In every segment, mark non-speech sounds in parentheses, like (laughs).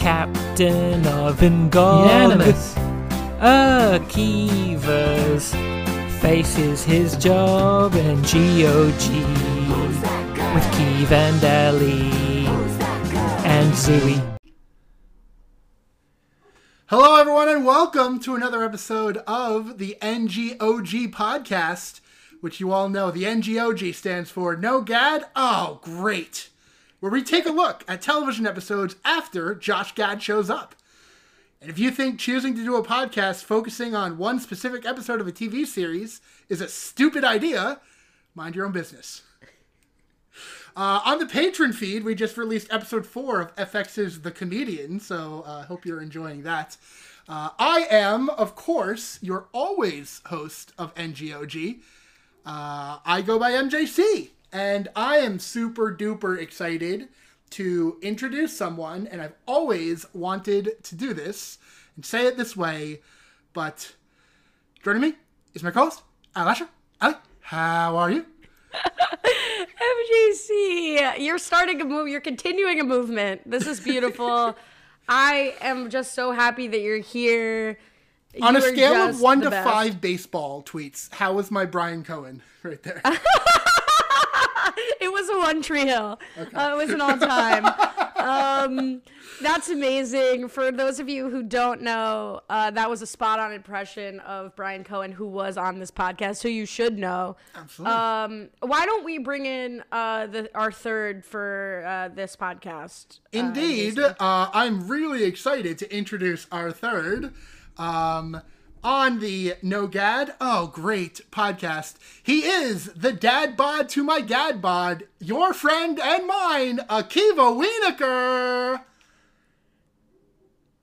captain of Ingolimus. Unanimous. Akiva's faces his job in GOG with Keeve and Ellie and Zooey. Hello, everyone, and welcome to another episode of the NGOG podcast, which you all know the NGOG stands for No Gad. Oh, great. Where we take a look at television episodes after Josh Gad shows up. And if you think choosing to do a podcast focusing on one specific episode of a TV series is a stupid idea, mind your own business. Uh, on the patron feed, we just released episode four of FX's The Comedian, so I uh, hope you're enjoying that. Uh, I am, of course, your always host of NGOG. Uh, I go by MJC, and I am super duper excited to introduce someone, and I've always wanted to do this and say it this way, but joining me is my co-host, Alasha. Ali, how are you? (laughs) MJC, you're starting a move. You're continuing a movement. This is beautiful. (laughs) I am just so happy that you're here. On You a scale of one to best. five baseball tweets, how was my Brian Cohen right there? (laughs) it was a one tree hill. Uh, it was an all time. um, that's amazing. For those of you who don't know, uh, that was a spot on impression of Brian Cohen, who was on this podcast, so you should know. Absolutely. Um, why don't we bring in uh, the, our third for uh, this podcast? uh, Indeed, uh, I'm really excited to introduce our third um, on the No Gad. Oh, great podcast. He is the dad bod to my gad bod, your friend and mine, Akiva Wienerker.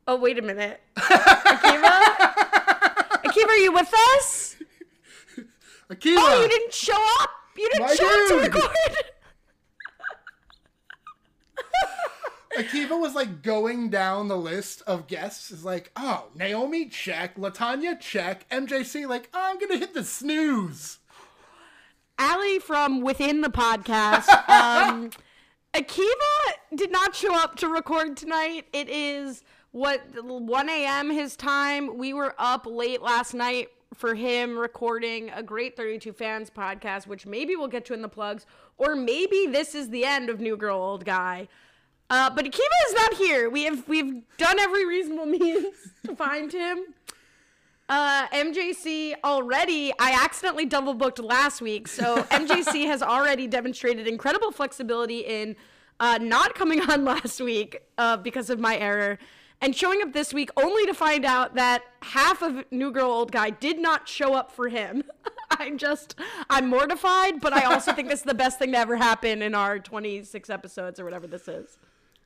Oh, wait a minute. Akiva? (laughs) Akiva, are you with us? Akiva. Oh, you didn't show up? You didn't My show up to dude. record? (laughs) Akiva was like going down the list of guests. Is like, oh, Naomi check, Latanya check, MJC like, oh, I'm gonna hit the snooze. Allie from within the podcast. (laughs) Um, Akiva did not show up to record tonight. It is what 1 a.m. his time. We were up late last night for him recording a great 32 fans podcast, which maybe we'll get to in the plugs, or maybe this is the end of New Girl Old Guy. Uh, but Akiva is not here. We have we've done every reasonable (laughs) means to find him. Uh, MJC already, I accidentally double booked last week, so (laughs) MJC has already demonstrated incredible flexibility in uh, not coming on (laughs) last week uh, because of my error and showing up this week only to find out that half of New Girl Old Guy did not show up for him. I'm just, I'm mortified, but I also think this is the best thing to ever happen in our 26 episodes or whatever this is.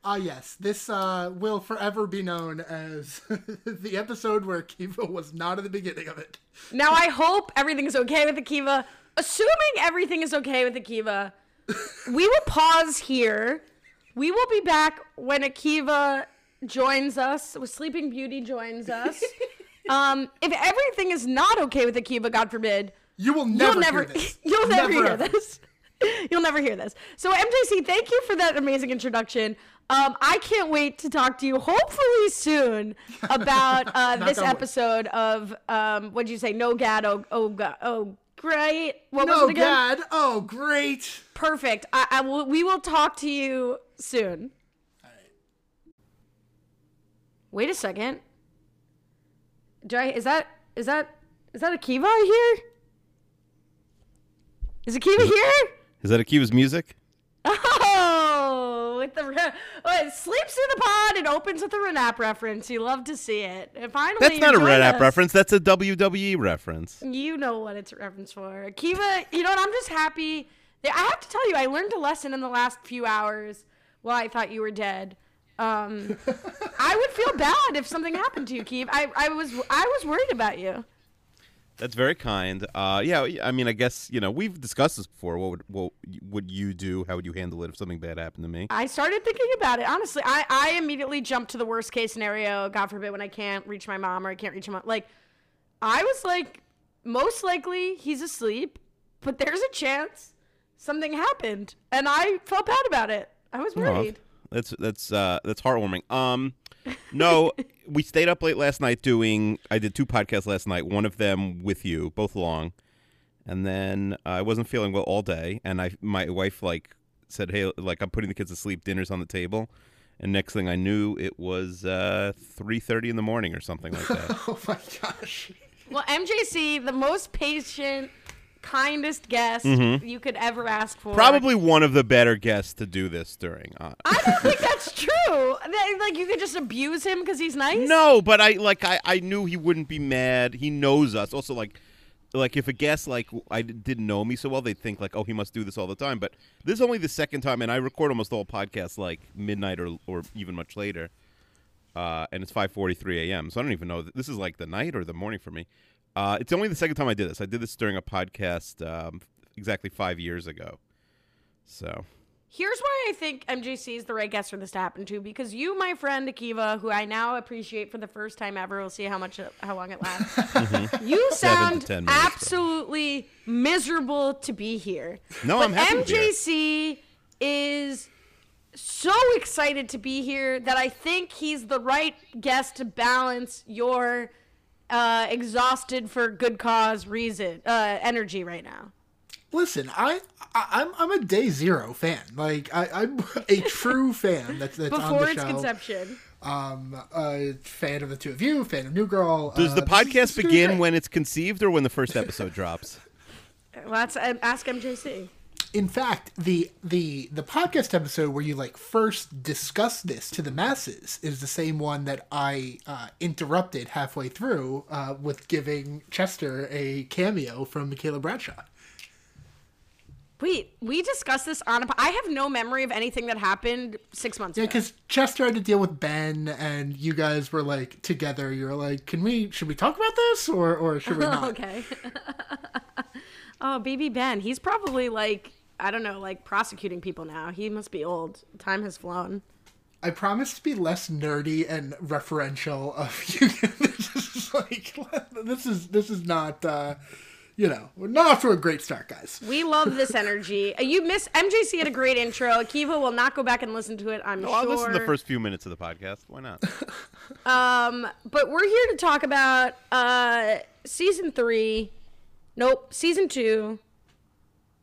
Ah, yes. This uh, will forever be known as (laughs) the episode where Kiva was not at the beginning of it. Now I hope everything is okay with Akiva. Assuming everything is okay with Akiva, we will pause here. We will be back when Akiva joins us, when Sleeping Beauty joins us. (laughs) Um, if everything is not okay with Akiva, God forbid, You will never, you'll never, hear this. (laughs) you'll never, hear ever. this. You'll never hear this. So MJC, thank you for that amazing introduction. Um, I can't wait to talk to you, hopefully soon, about (laughs) uh, this on wood. episode of um, what'd you say? No Gad. Oh, oh, God. oh, great. What was it again? Gad. Oh, great. Perfect. I, I will. We will talk to you soon. Wait a second. Do I? Is that? Is that? Is that Akiva I hear? Is Akiva here? Is that Akiva's music? (laughs) Oh, with the re- oh, it sleeps through the pod and opens with a Renap reference. You love to see it. And finally, That's not a join reference. That's a WWE reference. You know what it's a reference for. Akiva, you know what? I'm just happy. that- I have to tell you, I learned a lesson in the last few hours while I thought you were dead. Um, (laughs) I would feel bad if something happened to you, Keith. I, I was I was worried about you. That's very kind. Uh, yeah, I mean, I guess you know we've discussed this before. What would what would you do? How would you handle it if something bad happened to me? I started thinking about it. Honestly, I, I immediately jumped to the worst case scenario. God forbid when I can't reach my mom or I can't reach my like. I was like, most likely he's asleep, but there's a chance something happened, and I felt bad about it. I was worried. That's that's uh, that's heartwarming. Um, No, we stayed up late last night doing. I did two podcasts last night. One of them with you, both long, and then I wasn't feeling well all day. And I, my wife, like said, "Hey, like I'm putting the kids to sleep. Dinner's on the table." And next thing I knew, it was uh, three thirty in the morning or something like that. (laughs) Oh my gosh. Well, MJC, the most patient, kindest guest you could ever ask for. Mm-hmm. Probably one of the better guests to do this during. Uh, I don't think (laughs) that's true. That- Like you could just abuse him because he's nice. No, but I like I, I knew he wouldn't be mad. He knows us. Also, like like if a guest like I didn't know me so well, they'd think like, oh, he must do this all the time. But this is only the second time, and I record almost the whole podcast like midnight or or even much later. Uh, and it's 5:43 a.m. So I don't even know. This is like the night or the morning for me. Uh, it's only the second time I did this. I did this during a podcast um, exactly five years ago. So Here's why I think MJC is the right guest for this to happen to because you, my friend Akiva, who I now appreciate for the first time ever, we'll see how much how long it lasts. (laughs) you Mm-hmm. To sound 10 minutes, bro. absolutely miserable to be here. No, but I'm happy to be here. MJC is so excited to be here that I think he's the right guest to balance your uh, exhausted for good cause reason uh, energy right now. Listen, I, I I'm I'm a day zero fan. Like I, I'm a true (laughs) fan. That's that's on Before the its show. conception. Um, a fan of the two of you, fan of New Girl. does uh, the this this podcast is gonna be begin great. when it's conceived or when the first episode (laughs) drops? Well, that's uh, ask MJC. In fact, the the the podcast episode where you like first discuss this to the masses is the same one that I uh, interrupted halfway through uh, with giving Chester a cameo from Michaela Bradshaw. Wait, we discussed this on a. I have no memory of anything that happened six months Yeah, ago. Yeah, because Chester had to deal with Ben, and you guys were like together. You were like, "Can we? Should we talk about this, or or should we (laughs) not?" okay. (laughs) oh, baby Ben. He's probably like I don't know, like prosecuting people now. He must be old. Time has flown. I promise to be less nerdy and referential of (laughs) you. this is like this is this is not uh you know we're not off to a great start, guys. We love this (laughs) energy. Uh, You miss MJC had a great intro. Akiva will not go back and listen to it. I'm Oh, sure. I'll listen to the first few minutes of the podcast. Why not? (laughs) Um, but we're here to talk about uh season three. Nope, season two,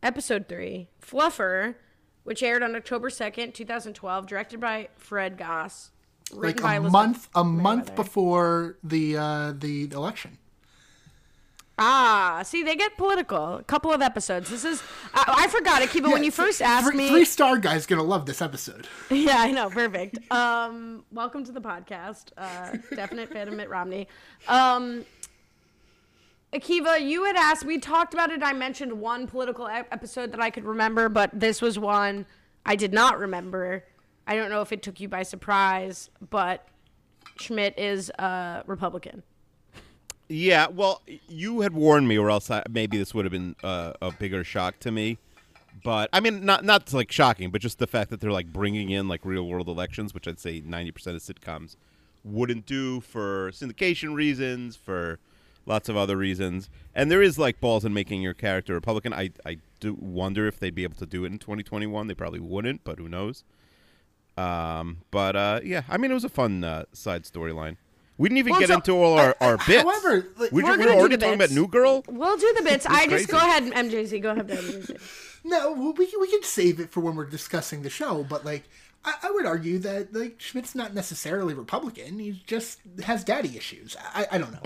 episode three, Fluffer, which aired on October second, two thousand twelve, directed by Fred Goss. Like written by a Elizabeth month a month before the uh the election. Ah, see, they get political. A couple of episodes. This is. I, I forgot, Akiva, when you first asked three, me. three star guy's gonna love this episode. (laughs) Yeah, I know. Perfect. Um, welcome to the podcast. Uh, definite fan of Mitt Romney. Um, Akiva, you had asked. We talked about it. I mentioned one political ep- episode that I could remember, but this was one I did not remember. I don't know if it took you by surprise, but Schmidt is a Republican. Yeah, well, you had warned me, or else I, maybe this would have been uh, a bigger shock to me. But I mean, not not like shocking, but just the fact that they're like bringing in like real world elections, which I'd say ninety percent of sitcoms wouldn't do for syndication reasons, for lots of other reasons. And there is like balls in making your character Republican. I I do wonder if they'd be able to do it in twenty twenty one. They probably wouldn't, but who knows? Um, but uh, yeah, I mean, it was a fun uh, side storyline. We didn't even Well, get so- into all our, our bits. however, like, we We're are already talking about. New Girl. We'll do the (laughs) bits. I just crazy. go ahead, MJC. Go ahead, MJC. No, we we can save it for when we're discussing the show. But like, I, I would argue that like Schmidt's not necessarily Republican. He just has daddy issues. I, I don't know.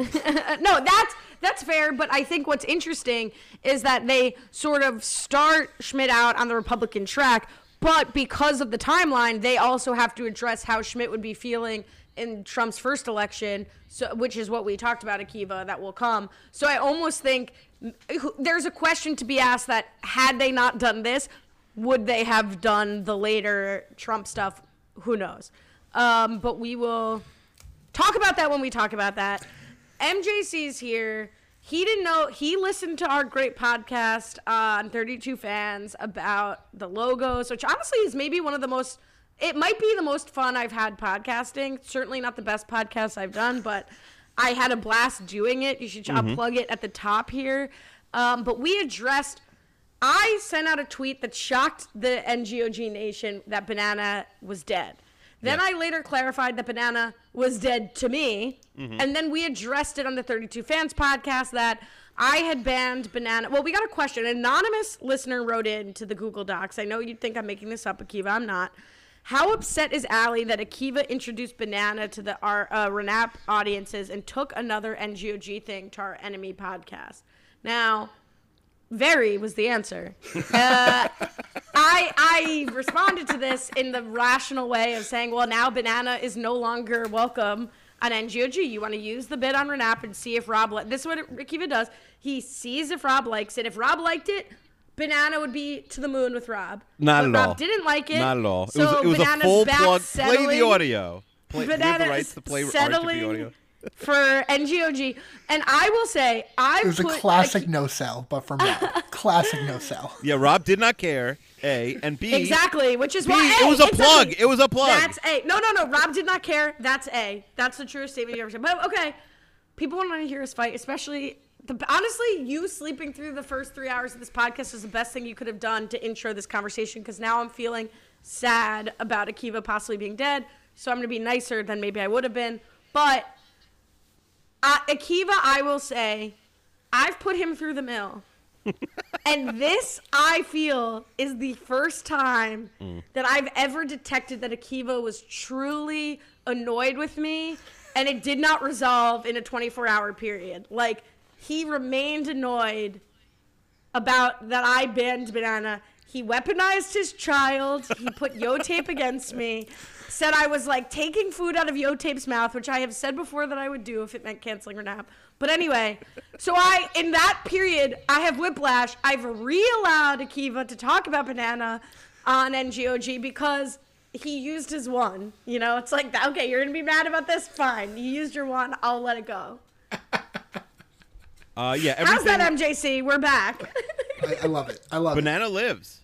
(laughs) No, that's that's fair. But I think what's interesting is that they sort of start Schmidt out on the Republican track, but because of the timeline, they also have to address how Schmidt would be feeling in Trump's first election, so which is what we talked about, Akiva, that will come. So I almost think there's a question to be asked that had they not done this, would they have done the later Trump stuff? Who knows? Um, but we will talk about that when we talk about that. MJC's here. He didn't know. He listened to our great podcast on 32 Fans about the logos, which honestly is maybe one of the most. It might be the most fun I've had podcasting. Certainly not the best podcast I've done, but I had a blast doing it. You should I'll plug it at the top here. Um, but we addressed. I sent out a tweet that shocked the NGOG nation that Banana was dead. Then Yeah. I later clarified that Banana was dead to me. Mm-hmm. And then we addressed it on the 32 Fans podcast that I had banned Banana. Well, we got a question. An anonymous listener wrote in to the Google Docs. I know you'd think I'm making this up, Akiva. I'm not. How upset is Allie that Akiva introduced Banana to the our uh, Renap audiences and took another NGOG thing to our enemy podcast? Now, very was the answer. (laughs) Uh, I I responded to this in the rational way of saying, well, now banana is no longer welcome on NGOG. You want to use the bid on Renap and see if Rob. Li- this is what Rikiva does. He sees if Rob likes it. If Rob liked it. Banana would be to the moon with Rob. Not But at all. Rob didn't like it. Not at all. So it was, it was a full plug. Play the audio. Play, have the Banana rights to play settling audio. For NGOG. And I will say, I It was a put classic no sell, but from Rob. (laughs) classic no sell. Yeah, Rob did not care. A and B. Exactly, which is B, why it was a plug. B. It was a plug. That's A. No, no, no. Rob did not care. That's A. That's the truest statement you ever said. But okay, people want to hear us fight, especially. The, honestly, you sleeping through the first three hours of this podcast is the best thing you could have done to intro this conversation because now I'm feeling sad about Akiva possibly being dead. So I'm going to be nicer than maybe I would have been. But uh, Akiva, I will say, I've put him through the mill. (laughs) and this, I feel, is the first time that I've ever detected that Akiva was truly annoyed with me and it did not resolve in a 24 hour period. Like, he remained annoyed about that I banned Banana. He weaponized his child. He put (laughs) Yo Tape against me. Said I was like taking food out of Yo Tape's mouth, which I have said before that I would do if it meant canceling her nap. But anyway, so I, in that period, I have whiplash. I've re-allowed Akiva to talk about Banana on NGOG because he used his one. You know, it's like, okay, you're going to be mad about this? Fine. You used your one. I'll let it go. (laughs) Uh, yeah, How's that, MJC? We're back. I, I love it. I love it. Banana lives.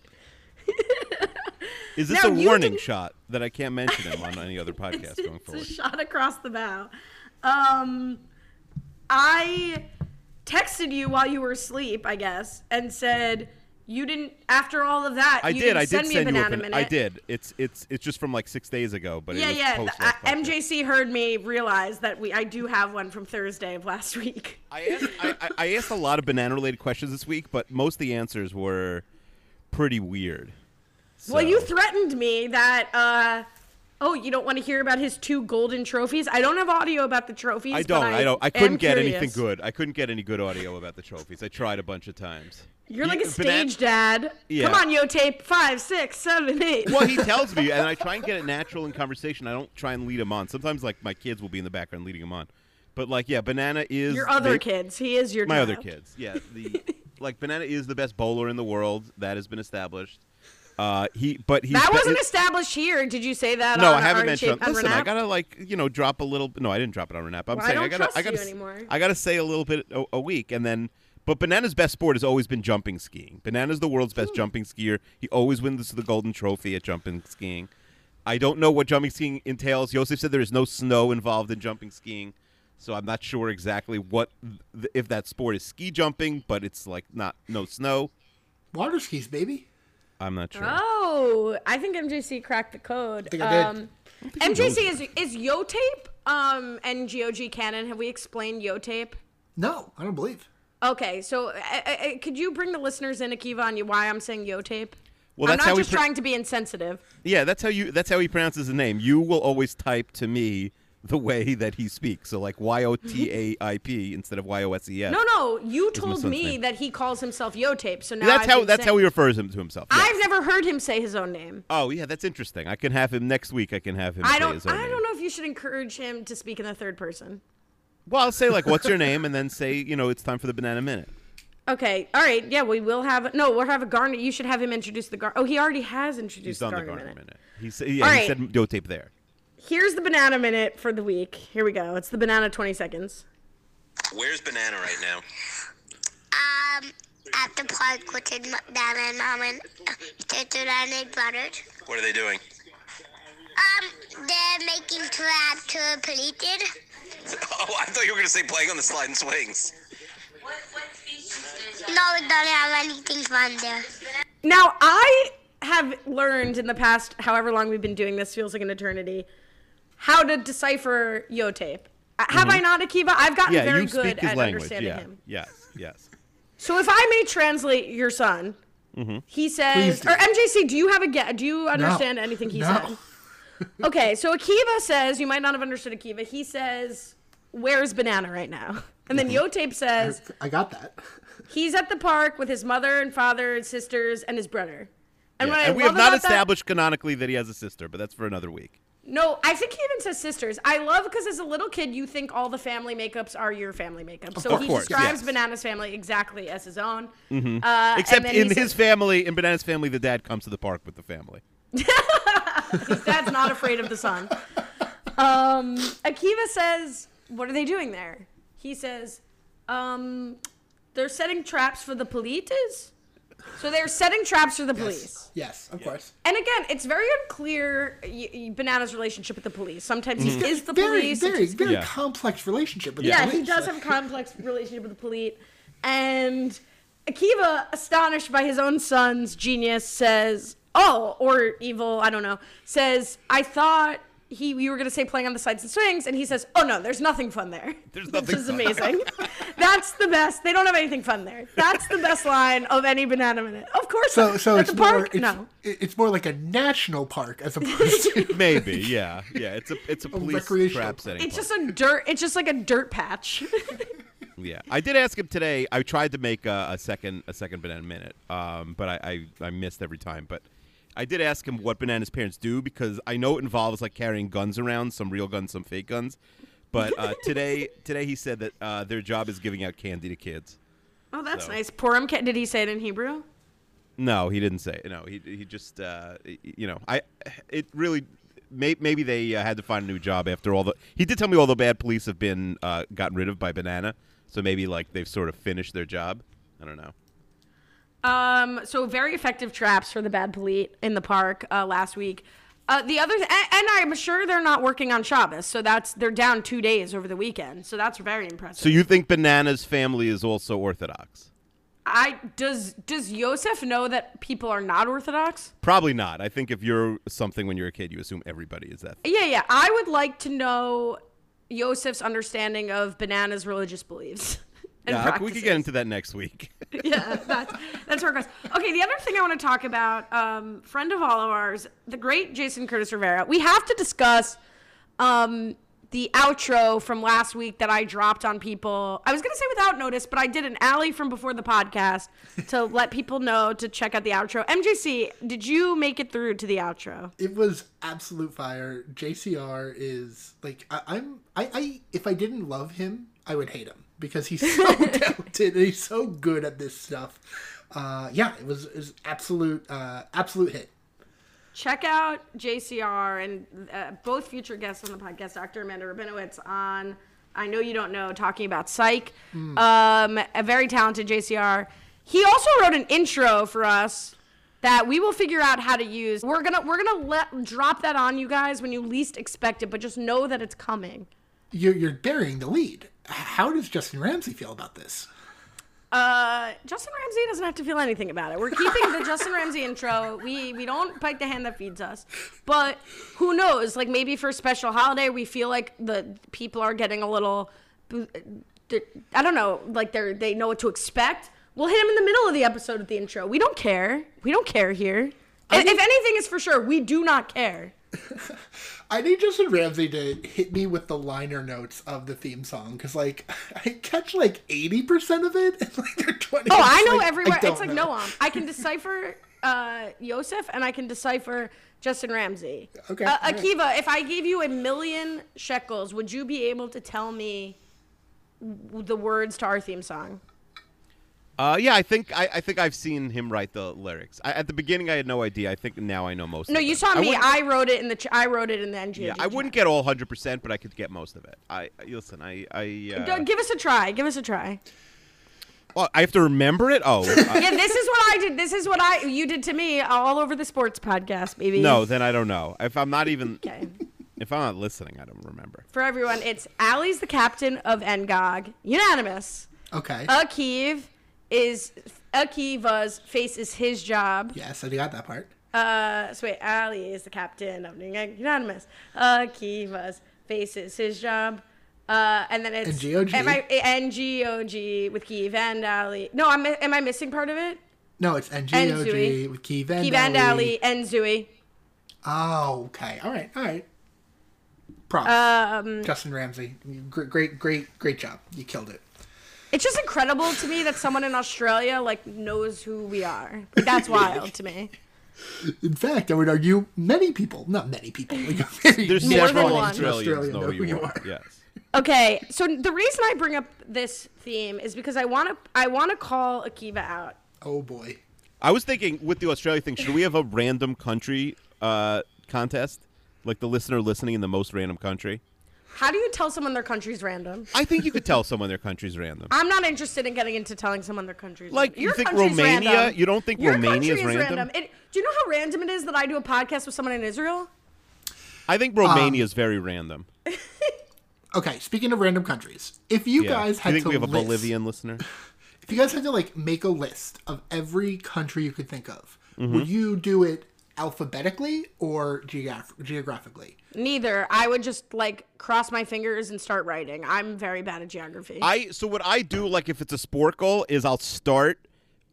(laughs) Is this Now, a warning didn't- shot that I can't mention him on any other (laughs) podcast going it's forward? a shot across the bow. Um, I texted you while you were asleep, I guess, and said you didn't. After all of that, I you did. Didn't I did send me send a you a banana minute. I did. It's it's it's just from like six days ago, but Yeah, yeah. post the- last uh. MJC heard me realize that we I do have one from Thursday of last (laughs) week. I asked, I, I- I asked a lot of banana related questions this week, but most of the answers were pretty weird. Well, you threatened me that. uh Oh, you don't want to hear about his two golden trophies? I don't have audio about the trophies. I don't. I, don't. I couldn't get curious. anything good. I couldn't get any good audio about the trophies. I tried a bunch of times. You're like a stage dad. Yeah. Come on, yo tape. Five, six, seven, eight. Well, he (laughs) tells me, and I try and get it natural in conversation. I don't try and lead him on. Sometimes, like my kids will be in the background leading him on, but like, yeah, banana is Your other they- kids. He is your My other kids, yeah. The like banana is the best bowler in the world. That has been established. Uh, he, but he's That wasn't established here. Did you say that? No, on I haven't mentioned. Shape- Listen, I gotta like you know drop a little. No, I didn't drop it on Renap. I'm Well, I saying don't I gotta. trust I gotta. you anymore. I gotta say a little bit a, a week, and then. But Banana's best sport has always been jumping skiing. Banana's the world's Hmm. best jumping skier. He always wins the golden trophy at jumping skiing. I don't know what jumping skiing entails. Joseph said there is no snow involved in jumping skiing, so I'm not sure exactly what th- if that sport is ski jumping, but it's like not no snow. Water skis, baby. I'm not sure. Oh, I think MJC cracked the code. think I did. Um, MJC is is Yo Tape um and GOG canon. Have we explained Yo Tape? No, I don't believe. Okay, so uh, uh, uh, could you bring the listeners in, Akiva, on why I'm saying Yo Tape? Well, that's I'm not how just pr- trying to be insensitive. Yeah, that's how you. That's how he pronounces the name. You will always type to me the way that he speaks. So like Y O T A I P instead of Y O S E S. No, no, you told me name. that he calls himself Yo Tape. So now That's I've how. That's how he refers him to himself. yes. I've never heard him say his own name. Oh yeah, that's interesting. I can have him next week. I can have him I say don't. his own I name. don't know if you should encourage him to speak in the third person. Well, I'll say like, "What's your (laughs) name?" and then say, you know, it's time for the banana minute. Okay, all right, yeah, we will have. No, we'll have a Garnet. You should have him introduce the Gar. Oh, he already has introduced He's the on the Garner minute. minute. He said, yeah, All he right. said yo tape there. Here's the banana minute for the week. Here we go. It's the banana 20 seconds. Where's Banana right now? Um, at the park with his dad and mom and sister and his brothers. What are they doing? Um, they're making traps to police it. (laughs) Oh, I thought you were going to say playing on the slide and swings. No, we don't have anything fun there. Now, I have learned in the past, however long we've been doing this, feels like an eternity, how to decipher yo tape. Uh, Have I not, Akiva? I've gotten Mm-hmm. Yeah, very you good speak his at language. understanding Yeah. him. Yes. Yes. So if I may translate your son, Mm-hmm. he says, do. or MJC, do you have a get? Do you understand anything he No. said? (laughs) Okay, so Akiva says, you might not have understood Akiva. He says, "Where's banana right now?" And then Yotape says, I got that. "He's at the park with his mother and father and sisters and his brother." And Yeah. what I And we love have not about that- established canonically that he has a sister, but that's for another week. No, I think he even says sisters. I love because as a little kid, you think all the family makeups are your family makeup. So Of he course, describes yes. Banana's family exactly as his own. Uh, Except in says- his family, in Banana's family, the dad comes to the park with the family. (laughs) His dad's not afraid of the sun. Um, Akiva says, "What are they doing there?" He says, um, "They're setting traps for the police." So they're setting traps for the police. Yes, of course. And again, it's very unclear y- y- Banana's relationship with the police. Sometimes he mm-hmm. is the very, police. very, sometimes- very Yeah. complex relationship with the police. yeah, he police. does have a complex relationship with the police. And Akiva, astonished by his own son's genius, says, "Oh, or evil, I don't know." Says, "I thought he you were gonna say playing on the sides and swings," and he says, "Oh no, there's nothing fun there." There's nothing. Which is fun. amazing. (laughs) That's the best. They don't have anything fun there. That's the best line of any banana minute. Of course. So, so it's the more, it's, no. it's more like a national park as (laughs) opposed to. (laughs) Maybe, yeah, yeah. It's a it's a police recreational trap setting. It's park. just a dirt. It's just like a dirt patch. Yeah, I did ask him today. I tried to make a, a second a second banana minute, um, but I, I I missed every time. But I did ask him what bananas parents do because I know it involves like carrying guns around, some real guns, some fake guns. But uh, (laughs) today today he said that uh, their job is giving out candy to kids. oh, that's So- nice. Purim. ca- Did he say it in Hebrew? No, he didn't say. it. No, he he just uh, you know I it really. May, maybe they uh, had to find a new job after all the. He did tell me all the bad police have been uh, gotten rid of by Banana, so maybe like they've sort of finished their job. I don't know. Um, so very effective traps for the bad polite in the park uh, last week. Uh, the other, and, and I'm sure they're not working on Shabbos, so that's they're down two days over the weekend, so that's very impressive. So you think Banana's family is also Orthodox? I does does Yosef know that people are not Orthodox? Probably not. I think if you're something when you're a kid, you assume everybody is that. Yeah, yeah. I would like to know Yosef's understanding of bananas' religious beliefs. (laughs) And Yeah, we could get into that next week. (laughs) (laughs) yeah, that's that's where it goes. Okay, the other thing I want to talk about, um, friend of all of ours, the great Jason Curtis Rivera. We have to discuss um, the outro from last week that I dropped on people. I was gonna say without notice, but I did an alley from before the podcast to (laughs) let people know to check out the outro. MJC, did you make it through to the outro? It was absolute fire. JCR is like I, I'm. I, I if I didn't love him, I would hate him because he's so (laughs) talented and he's so good at this stuff. Uh, yeah, it was it was absolute uh, absolute hit. check out JCR and uh, both future guests on the podcast, Dr. Amanda Rabinowitz on I know you don't know, talking about Psych. Um, a very talented JCR. He also wrote an intro for us that we will figure out how to use. We're gonna we're gonna let drop that on you guys when you least expect it, but just know that it's coming. You're you're burying the lead. How does Justin Ramsey feel about this? Uh, Justin Ramsey doesn't have to feel anything about it. We're keeping the Justin Ramsey (laughs) intro. We we don't bite the hand that feeds us. But who knows? Like maybe for a special holiday, we feel like the people are getting a little. I don't know. Like they're they know what to expect. We'll hit him in the middle of the episode with the intro. We don't care. We don't care here. If anything is for sure, we do not care. (laughs) I need Justin Ramsey to hit me with the liner notes of the theme song because, like, (laughs) I catch like eighty percent of it, (laughs) and like they're twenty. Oh, I know like, everywhere. don't it's like know. Noam. I can decipher uh, Yosef and I can decipher Justin Ramsey. Okay, Uh, all right. Akiva, if I gave you a million shekels, would you be able to tell me the words to our theme song? Uh, yeah, I think I, I think I've seen him write the lyrics. I, at the beginning, I had no idea. I think now I know most. Of it. No, of you them. saw me. wouldn't- I wrote it in the. Ch- I wrote it in the NGO. yeah, I wouldn't get all hundred percent, but I could get most of it. I I- listen. I I uh, Give us a try. Give us a try. well, I have to remember it. Oh (laughs) uh, Yeah, this is what I did. This is what I you did to me all over the sports podcast, baby. no, then I don't know. If I'm not even Okay. if I'm not listening, I don't remember. For everyone, it's Allie's the captain of Ngog. Unanimous. Okay. Akiv is Akiva's face is his job. yes, I got that part. Uh, so wait, Ali is the captain of Anonymous. Akiva's faces his job. Uh, and then it's NGOG. Am I NGOG with Key and Ali? No, I'm. Am I missing part of it? No, it's And NGOG with Key Van Key Van Ali and Zooey. Oh, okay. All right. All right. Props. Um, Justin Ramsey. Great, great, great, great job. You killed it. It's just incredible to me that someone in Australia like knows who we are. Like, that's wild to me. In fact, I would argue many people, not many people, like (laughs) There's More several than one. Australians Australia know know who who you you are. are. Yes. Okay, so the reason I bring up this theme is because I want to. I want to call Akiva out. Oh boy. I was thinking with the Australia thing, should we have a random country uh, contest? Like the listener listening in the most random country? How do you tell someone their country's random? I think you could tell someone their country's random. I'm not interested in getting into telling someone their country's Like, random. you Your think country's Romania- random. you don't think Your Romania's country is random? It, do you know how random it is that I do a podcast with someone in Israel? I think Romania is very random. (laughs) Okay, speaking of random countries, if you Yeah. guys Do had you think to we have a list, Bolivian listener? if you guys had to like make a list of every country you could think of, Mm-hmm. would you do it alphabetically or geograph- geographically? Neither. I would just like cross my fingers and start writing. I'm very bad at geography. I so what I do like if it's a sport goal is I'll start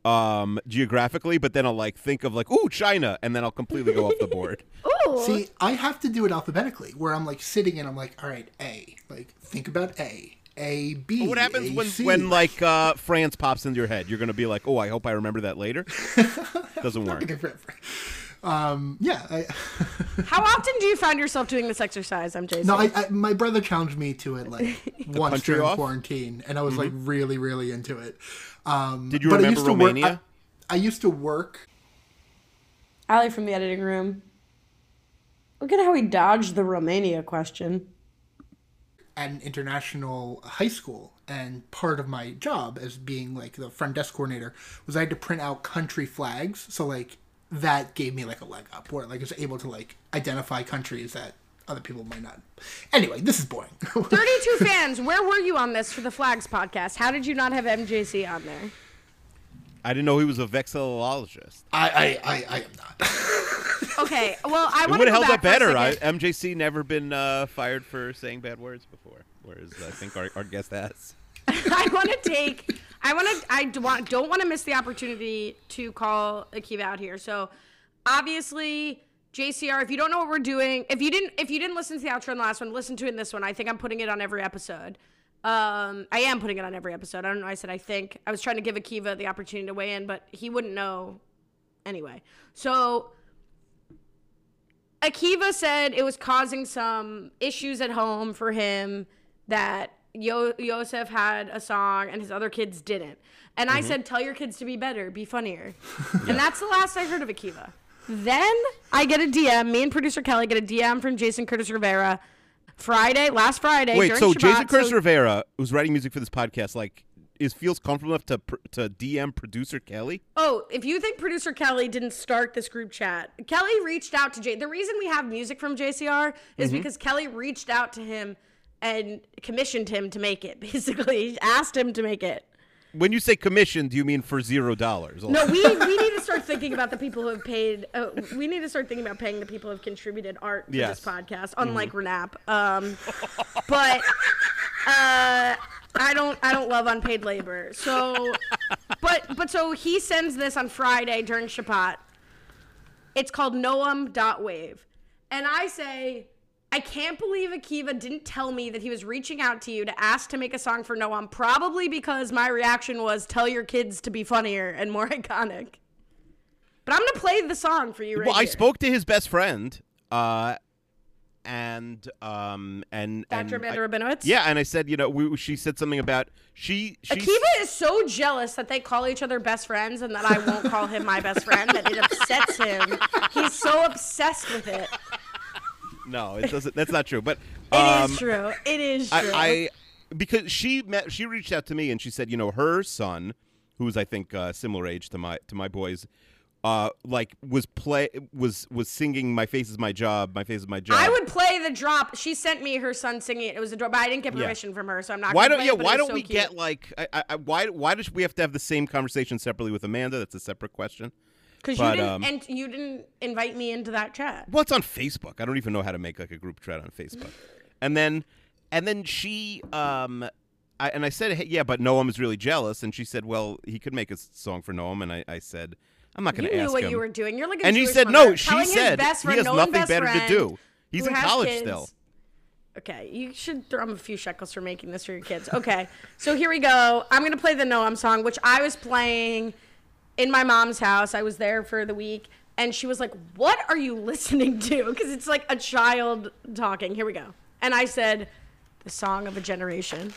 um geographically, but then I'll like think of like ooh China, and then I'll completely go off the board. (laughs) Ooh. See, I have to do it alphabetically, where I'm like sitting and I'm like, all right, A, like think about A, A, B. What happens A, when C. when like uh France pops into your head? You're gonna be like, oh, I hope I remember that later. (laughs) Doesn't work. Um, yeah. I, (laughs) How often do you find yourself doing this exercise? I'm Jason. no, I, I, my brother challenged me to it like (laughs) once during off? quarantine, and I was like really, really into it. Um, Did you but I remember used to work- Romania? I, I used to work Ali from the editing room. Look at how he dodged the Romania question. at an international high school and part of my job as being like the front desk coordinator was I had to print out country flags so like that gave me like a leg up where like I was able to like identify countries that other people might not anyway this is boring (laughs) 32 fans, where were you on this for the Flags podcast? How did you not have MJC on there? I didn't know he was a vexillologist. I, I, I, I am not (laughs) Okay, well, I would have held up better. For a I, second. MJC never been uh, fired for saying bad words before, whereas I think our, our guest has. (laughs) I want to take. I want to. I do want, don't want to miss the opportunity to call Akiva out here. So, obviously, JCR. If you don't know what we're doing, if you didn't, if you didn't listen to the outro in the last one, listen to it in this one. I think I'm putting it on every episode. Um, I am putting it on every episode. I don't know. I said I think. I was trying to give Akiva the opportunity to weigh in, but he wouldn't know anyway. So. Akiva said it was causing some issues at home for him that Yo- Yosef had a song and his other kids didn't. And I said, tell your kids to be better, be funnier. (laughs) And that's the last I heard of Akiva. Then I get a DM, me and producer Kelly get a DM from Jason Curtis Rivera Friday, last Friday. Wait, so Shabbat, Jason Curtis so- Rivera, who's writing music for this podcast, like, is feels comfortable enough to pr- to DM producer Kelly? Oh, if you think producer Kelly didn't start this group chat, Kelly reached out to Jay. The reason we have music from JCR is Mm-hmm. because Kelly reached out to him and commissioned him to make it. (laughs) Basically, asked him to make it. When you say commissioned, do you mean for zero dollars? No, we, we need to start thinking about the people who have paid. Uh, we need to start thinking about paying the people who have contributed art to Yes. this podcast, unlike Renap. Um, but uh, I don't I don't love unpaid labor. So, but but so he sends this on Friday during Shabbat. It's called Noam.wave, and I say. I can't believe Akiva didn't tell me that he was reaching out to you to ask to make a song for Noam, probably because my reaction was tell your kids to be funnier and more (laughs) iconic. But I'm gonna play the song for you right well, I here. spoke to his best friend, uh, and um, and and Dr. Amanda I- Rabinowitz. Yeah, and I said, you know, we, she said something about she. she Akiva is so jealous that they call each other best friends and that I won't call him my best friend that it upsets him. He's so obsessed with it. No, it doesn't. That's not true. But (laughs) It is um, true. It is true. I, I because she met she reached out to me and she said, you know, her son, who's I think uh, similar age to my to my boys, uh, like was play was was singing "My Face Is My Job," "My Face Is My Job." I would play the drop. She sent me her son singing it. It was a drop, but I didn't get Yeah. permission from her, so I'm not. Why don't yeah? it, Why don't so we cute. get like I, I, I- why why does we have to have the same conversation separately with Amanda? That's a separate question. Because you didn't um, and you didn't invite me into that chat. Well, it's on Facebook. I don't even know how to make like a group chat on Facebook. (laughs) And then, and then she, um, I, and I said, hey, yeah, but Noam is really jealous. And she said, well, he could make a song for Noam. And I, I said, I'm not going You to knew ask what him. you were doing. You're like a and he said, no. She said best he has nothing better to do. He's in college kids. still. Okay, you should throw him a few shekels for making this for your kids. Okay, so here we go. I'm gonna play the Noam song, which I was playing in my mom's house. I was there for the week, and she was like, "What are you (laughs) listening to?" Because it's like a child talking. Here we go. And I said, "The song of a generation."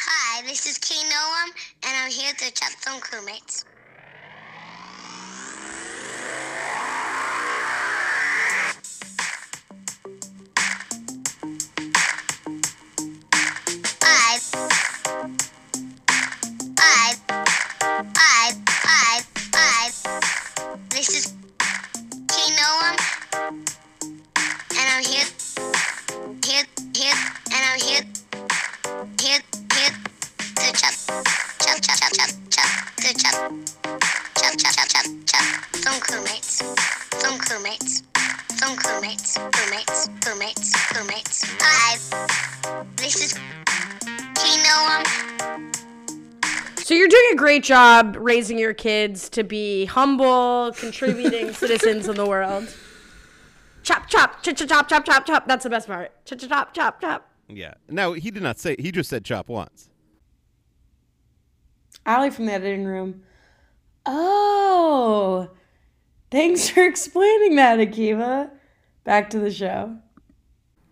Hi, this is Key Noam, and I'm here to chat some crewmates. This is Noam, and I'm here, here, here, and I'm here here, here, to chop, chop, chop, chop, chop, chop, to chop, chop, chop, chop, chop, chop. Some crewmates, some crewmates, some crewmates, crewmates, crewmates, crewmates. Five. This is Kino. So you're doing a great job raising your kids to be humble, contributing (laughs) citizens in the world. Chop, chop, chop, chop, chop, chop, chop, chop. That's the best part. Chop, chop, chop, chop, chop. Yeah. Now he did not say. He just said chop once. Allie from the editing room. Oh, thanks for (laughs) explaining that, Akiva. Back to the show.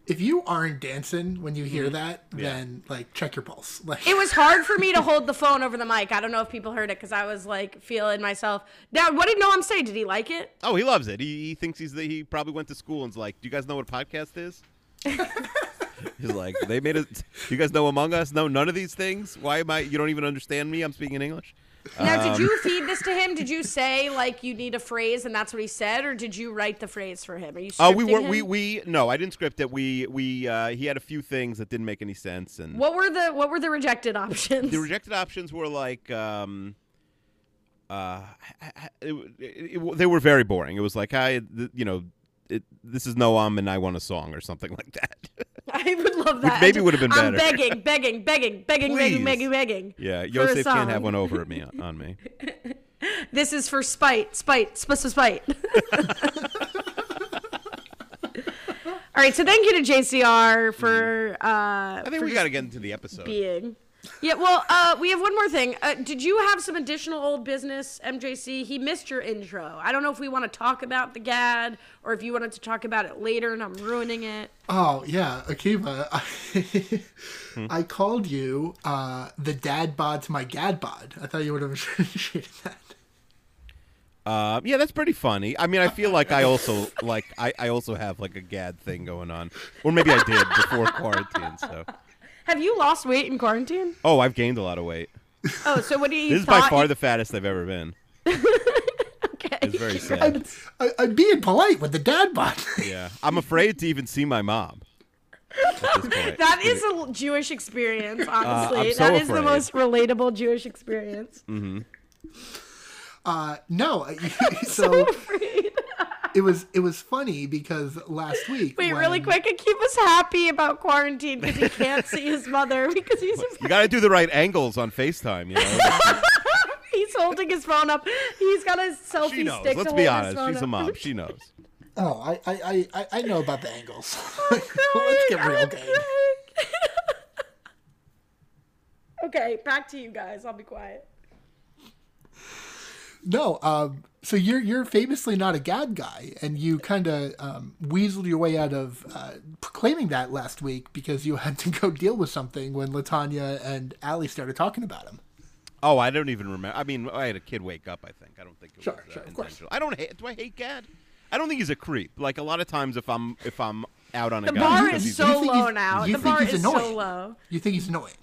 If you aren't dancing when you hear mm-hmm. that, then like check your pulse. (laughs) Like It was hard for me to hold the phone over the mic. I don't know if people heard it because I was like feeling myself. Now, what did Noam say? Did he like it? Oh, he loves it. He, he thinks he's the, he probably went to school and's like, do you guys know what a podcast is? (laughs) he's like, they made it. You guys know Among Us? No, none of these things. Why am I? You don't even understand me. I'm speaking in English. Now, Um, did you feed this to him? Did you say like you need a phrase and that's what he said, or did you write the phrase for him? Are you? Oh, we were him? we we no, I didn't script it. We we uh, he had a few things that didn't make any sense, and What were the What were the rejected options? the rejected options were like um uh it, it, it, they were very boring. It was like I you know it, this is Noam and I want a song or something like that. (laughs) I would love that. Which maybe would've been better. I'm begging, begging, begging, begging, begging, Please. begging, begging. yeah, Yosef can't have one over at me (laughs) on, me. This is for spite, spite, spite, spite. (laughs) All right, so thank you to JCR for uh I think for we got to get into the episode. being. Yeah, well, uh, we have one more thing. Uh, did you have some additional old business, MJC? He missed your intro. I don't know if we want to talk about the GAD or if you wanted to talk about it later and I'm ruining it. Oh yeah, Akiva. I, Hmm. (laughs) I called you uh, the dad bod to my gad bod. I thought you would have (laughs) appreciated that. Uh, yeah, that's pretty funny. I mean, I feel like I also like I, I also have like a gad thing going on, or maybe I did before quarantine. So, Have you lost weight in quarantine? oh, I've gained a lot of weight. Oh, so what do you (laughs) This is by far you- the fattest I've ever been. (laughs) okay. It's very sad. I'd, I, I'd being polite with the dad bod. (laughs) Yeah, I'm afraid to even see my mom. at this point. That is a Jewish experience, honestly. Uh, I'm so that is the most relatable Jewish experience. Mm-hmm. Uh, no, I- so it was it was funny because last week. Wait, really quick, and keep us happy about quarantine because he can't see his mother (laughs) because he's You got to do the right angles on Facetime. You know, (laughs) he's holding his phone up. He's got a selfie she knows. stick. Let's to be hold honest. His phone She's a mom. (laughs) She knows. Oh, I I, I, I- I know about the angles. Oh, Let's get real, game. okay, back to you guys. I'll be quiet. No, um, so you're you're famously not a gad guy, and you kind of um, weaseled your way out of uh, proclaiming that last week because you (laughs) had to go deal with something when Latanya and Allie started talking about him. Oh, I don't even remember. I mean, I had a kid wake up. I think. I don't think it Sure, was uh, sure, of course. intentional. I don't hate. Do I hate Gad? I don't think he's a creep. Like a lot of times, if I'm if I'm out on a The guy, bar because is so low now. you The think bar he's is so low. You think he's annoying?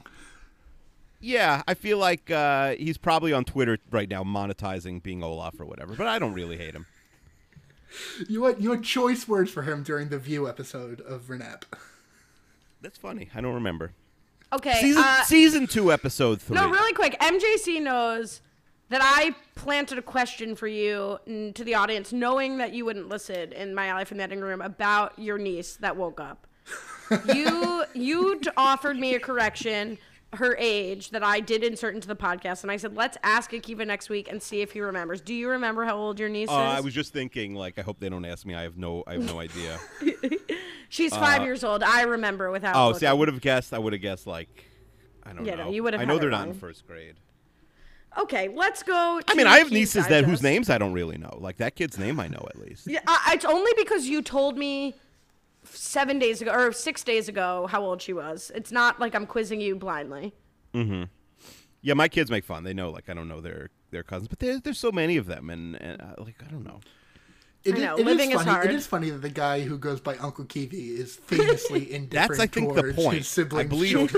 Yeah, I feel like uh, he's probably on Twitter right now monetizing being Olaf or whatever. But I don't really hate him. You had you had choice words for him during the View episode of Renap. That's funny. I don't remember. Okay. Season uh, season two, episode three. no, really quick. MJC knows that I planted a question for you to the audience, knowing that you wouldn't listen in my life in the editing room about your niece that woke up. you you t- offered me a correction, her age that I did insert into the podcast, and I said let's ask Akiva next week and see if he remembers. Do you remember how old your niece Uh, is? I was just thinking, like, I hope they don't ask me. I have no, I have no idea. (laughs) She's five years old. I remember without. oh, see, I would have guessed. I would have guessed like, I don't Yeah, know. no, you would have I know they're not in first grade. Okay, let's go. I mean, I have nieces that whose names I don't really know. Like that kid's name, I know at least. Yeah, I, it's only because you told me seven days ago or six days ago how old she was. It's not like I'm quizzing you blindly. Mm-hmm. Yeah, my kids make fun. They know, like, I don't know their their cousins, but there's there's so many of them, and, and uh, like, I don't know. It I is- know, it is living is funny. hard. It is funny that the guy who goes by Uncle Kiwi is (laughs) famously indifferent That's, I think, the point. his I believe.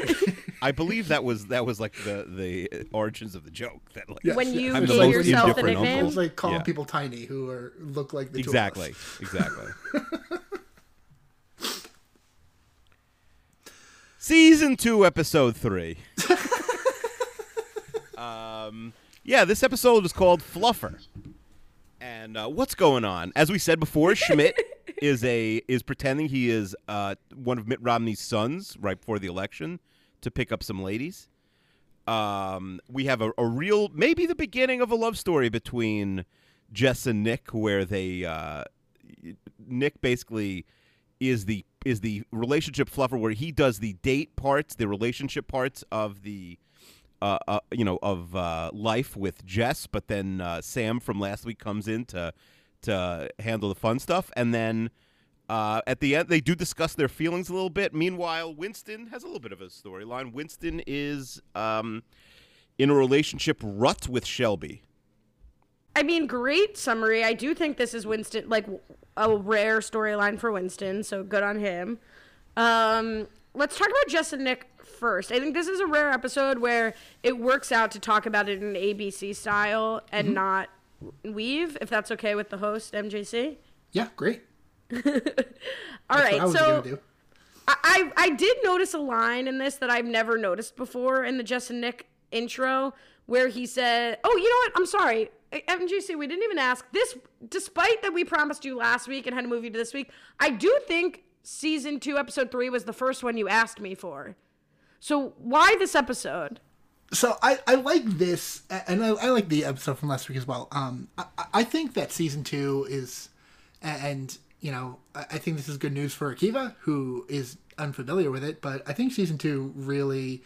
(laughs) I (laughs) believe that was that was like the the origins of the joke. That like, Yes, When yes. you I'm the gave most yourself a nickname, uncle. It's like calling Yeah. people tiny who are look like the two exactly, exactly. Season two, episode three. (laughs) um, yeah, this episode is called Fluffer. And uh, what's going on? As we said before, Schmidt (laughs) is a is pretending he is uh, one of Mitt Romney's sons right before the election to pick up some ladies. Um, we have a, a real, maybe the beginning of a love story between Jess and Nick, where they uh, Nick basically is the is the relationship fluffer, where he does the date parts, the relationship parts of the uh, uh, you know of uh, life with Jess, but then uh, Sam from last week comes in to to handle the fun stuff, and then. Uh, at the end, they do discuss their feelings a little bit. Meanwhile, Winston has a little bit of a storyline. Winston is um, in a relationship rut with Shelby. I mean, great summary. I do think this is Winston, like a rare storyline for Winston, so good on him. Um, let's talk about Jess and Nick first. I think this is a rare episode where it works out to talk about it in ABC style and not weave, if that's okay with the host, MJC. Yeah, great. (laughs) All right, I so gonna do. I, I I did notice a line in this that I've never noticed before in the Jess and Nick intro where he said, "Oh, you know what? I'm sorry, MJC. We didn't even ask this. Despite that, we promised you last week and had a movie to this week. I do think season two, episode three was the first one you asked me for. So why this episode? So I, I like this, and I, I like the episode from last week as well. Um, I, I think that season two is, and you know, I think this is good news for Akiva, who is unfamiliar with it. But I think season two really,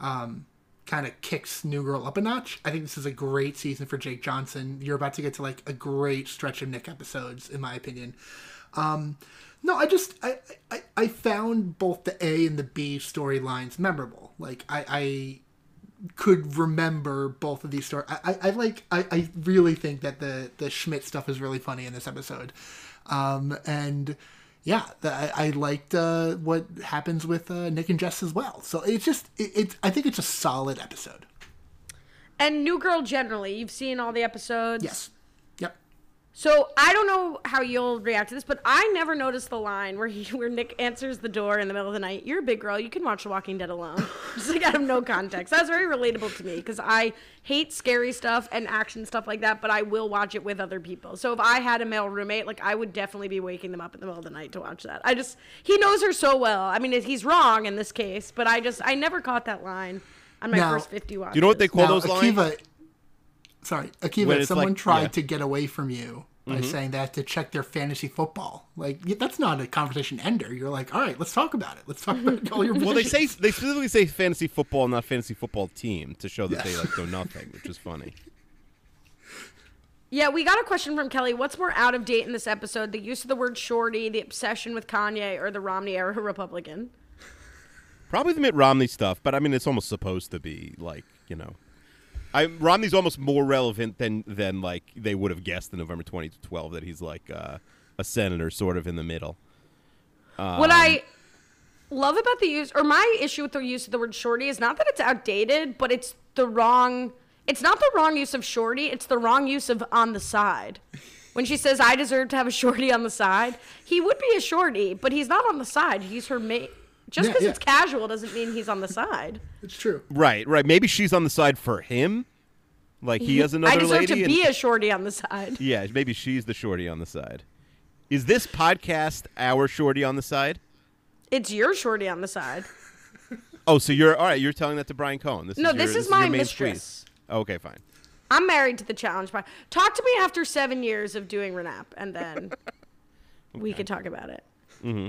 um, kind of kicks New Girl up a notch. I think this is a great season for Jake Johnson. You're about to get to like a great stretch of Nick episodes, in my opinion. Um, no, I just I, I I found both the A and the B storylines memorable. Like I, I could remember both of these stories. I, I, I like I, I really think that the the Schmidt stuff is really funny in this episode, um, and yeah, the, I, I liked uh, what happens with uh, Nick and Jess as well. So it's just it, it I think it's a solid episode. And New Girl generally, you've seen all the episodes. Yes. Yep. So I don't know how you'll react to this, but I never noticed the line where he (laughs) where Nick answers the door in the middle of the night. You're a big girl. You can watch The Walking Dead alone. (laughs) Just like out of no context. That's very relatable to me because I hate scary stuff and action stuff like that, but I will watch it with other people. So if I had a male roommate, like I would definitely be waking them up in the middle of the night to watch that. I just he knows her so well. I mean, he's wrong in this case, but I just I never caught that line on my Now- first 50 watches. Do you know what they call Now, those lines? Akiva, sorry, Akiva, When if it's someone like- tried yeah. to get away from you by Mm-hmm. saying that to check their fantasy football, like that's not a conversation ender. You're like, all right, let's talk about it. Let's talk about (laughs) all your. Well, they say they specifically say fantasy football, not fantasy football team, to show that they Yes. like know nothing, which is funny. Yeah, we got a question from Kelly. What's more out of date in this episode? The use of the word shorty, the obsession with Kanye, or the Romney era (laughs) Republican? Probably the Mitt Romney stuff, but I mean, it's almost supposed to be like you know, I Romney's almost more relevant than than like they would have guessed in November 2012 that he's like uh, a senator, sort of in the middle. what I love about the use, or my issue with the use of the word shorty, is not that it's outdated, but it's the wrong. It's not the wrong use of shorty. It's the wrong use of on the side. When she says, "I deserve to have a shorty on the side," he would be a shorty, but he's not on the side. He's her mate. Just because yeah. it's casual doesn't mean he's on the side. It's true. Right, right. Maybe she's on the side for him, Like he mm-hmm. has another. I another deserve lady. to and- be a shorty on the side. (laughs) yeah, maybe she's the shorty on the side. Is this podcast our shorty on the side? It's your shorty on the side. (laughs) Oh, so you're all right. You're telling that to Brian Cohen. This No, is your, this is your my main mistress. squeeze. Okay, fine. I'm married to the challenge part. Talk to me after seven years of doing Renap, and then (laughs) we could talk about it. Mm-hmm.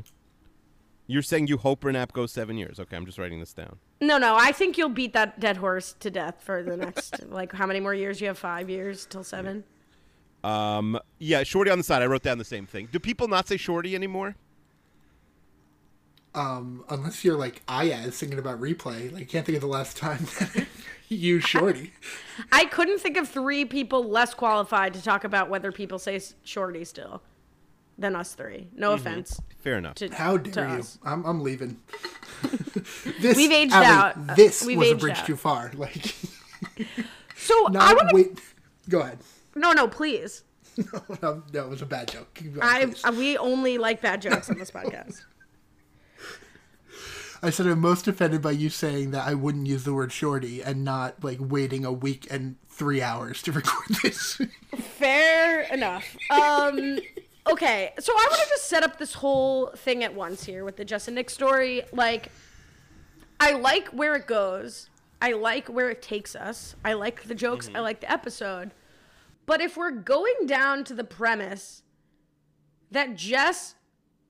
You're saying you hope Renap goes seven years. Okay, I'm just writing this down. No, no, I think you'll beat that dead horse to death for the next (laughs) like how many more years? You have five years till seven. Um, yeah, shorty on the side. I wrote down the same thing. Do people not say shorty anymore? Um, unless you're like Ayaz thinking about replay. Like, can't think of the last time (laughs) you used Shorty. (laughs) I couldn't think of three people less qualified to talk about whether people say shorty still than us three. No offense Fair enough. to How dare you? us. I'm, I'm leaving. (laughs) this, We've aged Ali, out. This we've was a bridge out. too far. Like, (laughs) So I not want to. wait. Go ahead. No, no, please. (laughs) No, no, it was a bad joke. Keep going, I please. uh, we only like bad jokes on this podcast. I said I'm most offended by you saying that I wouldn't use the word shorty and not like waiting a week and three hours to record this. Fair enough. Um, okay, so I want to just set up this whole thing at once here with the Justin Nick story. Like, I like where it goes. I like where it takes us. I like the jokes. I like the episode. But if we're going down to the premise that Jess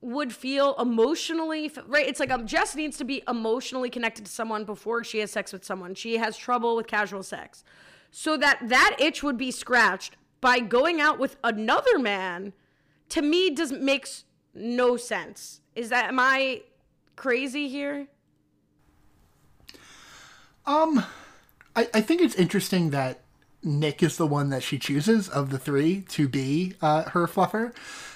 would feel emotionally right it's like um, jess needs to be emotionally connected to someone before she has sex with someone she has trouble with casual sex so that that itch would be scratched by going out with another man to me does makes no sense is that am i crazy here Um, I, I think it's interesting that Nick is the one that she chooses of the three to be uh, her fluffer.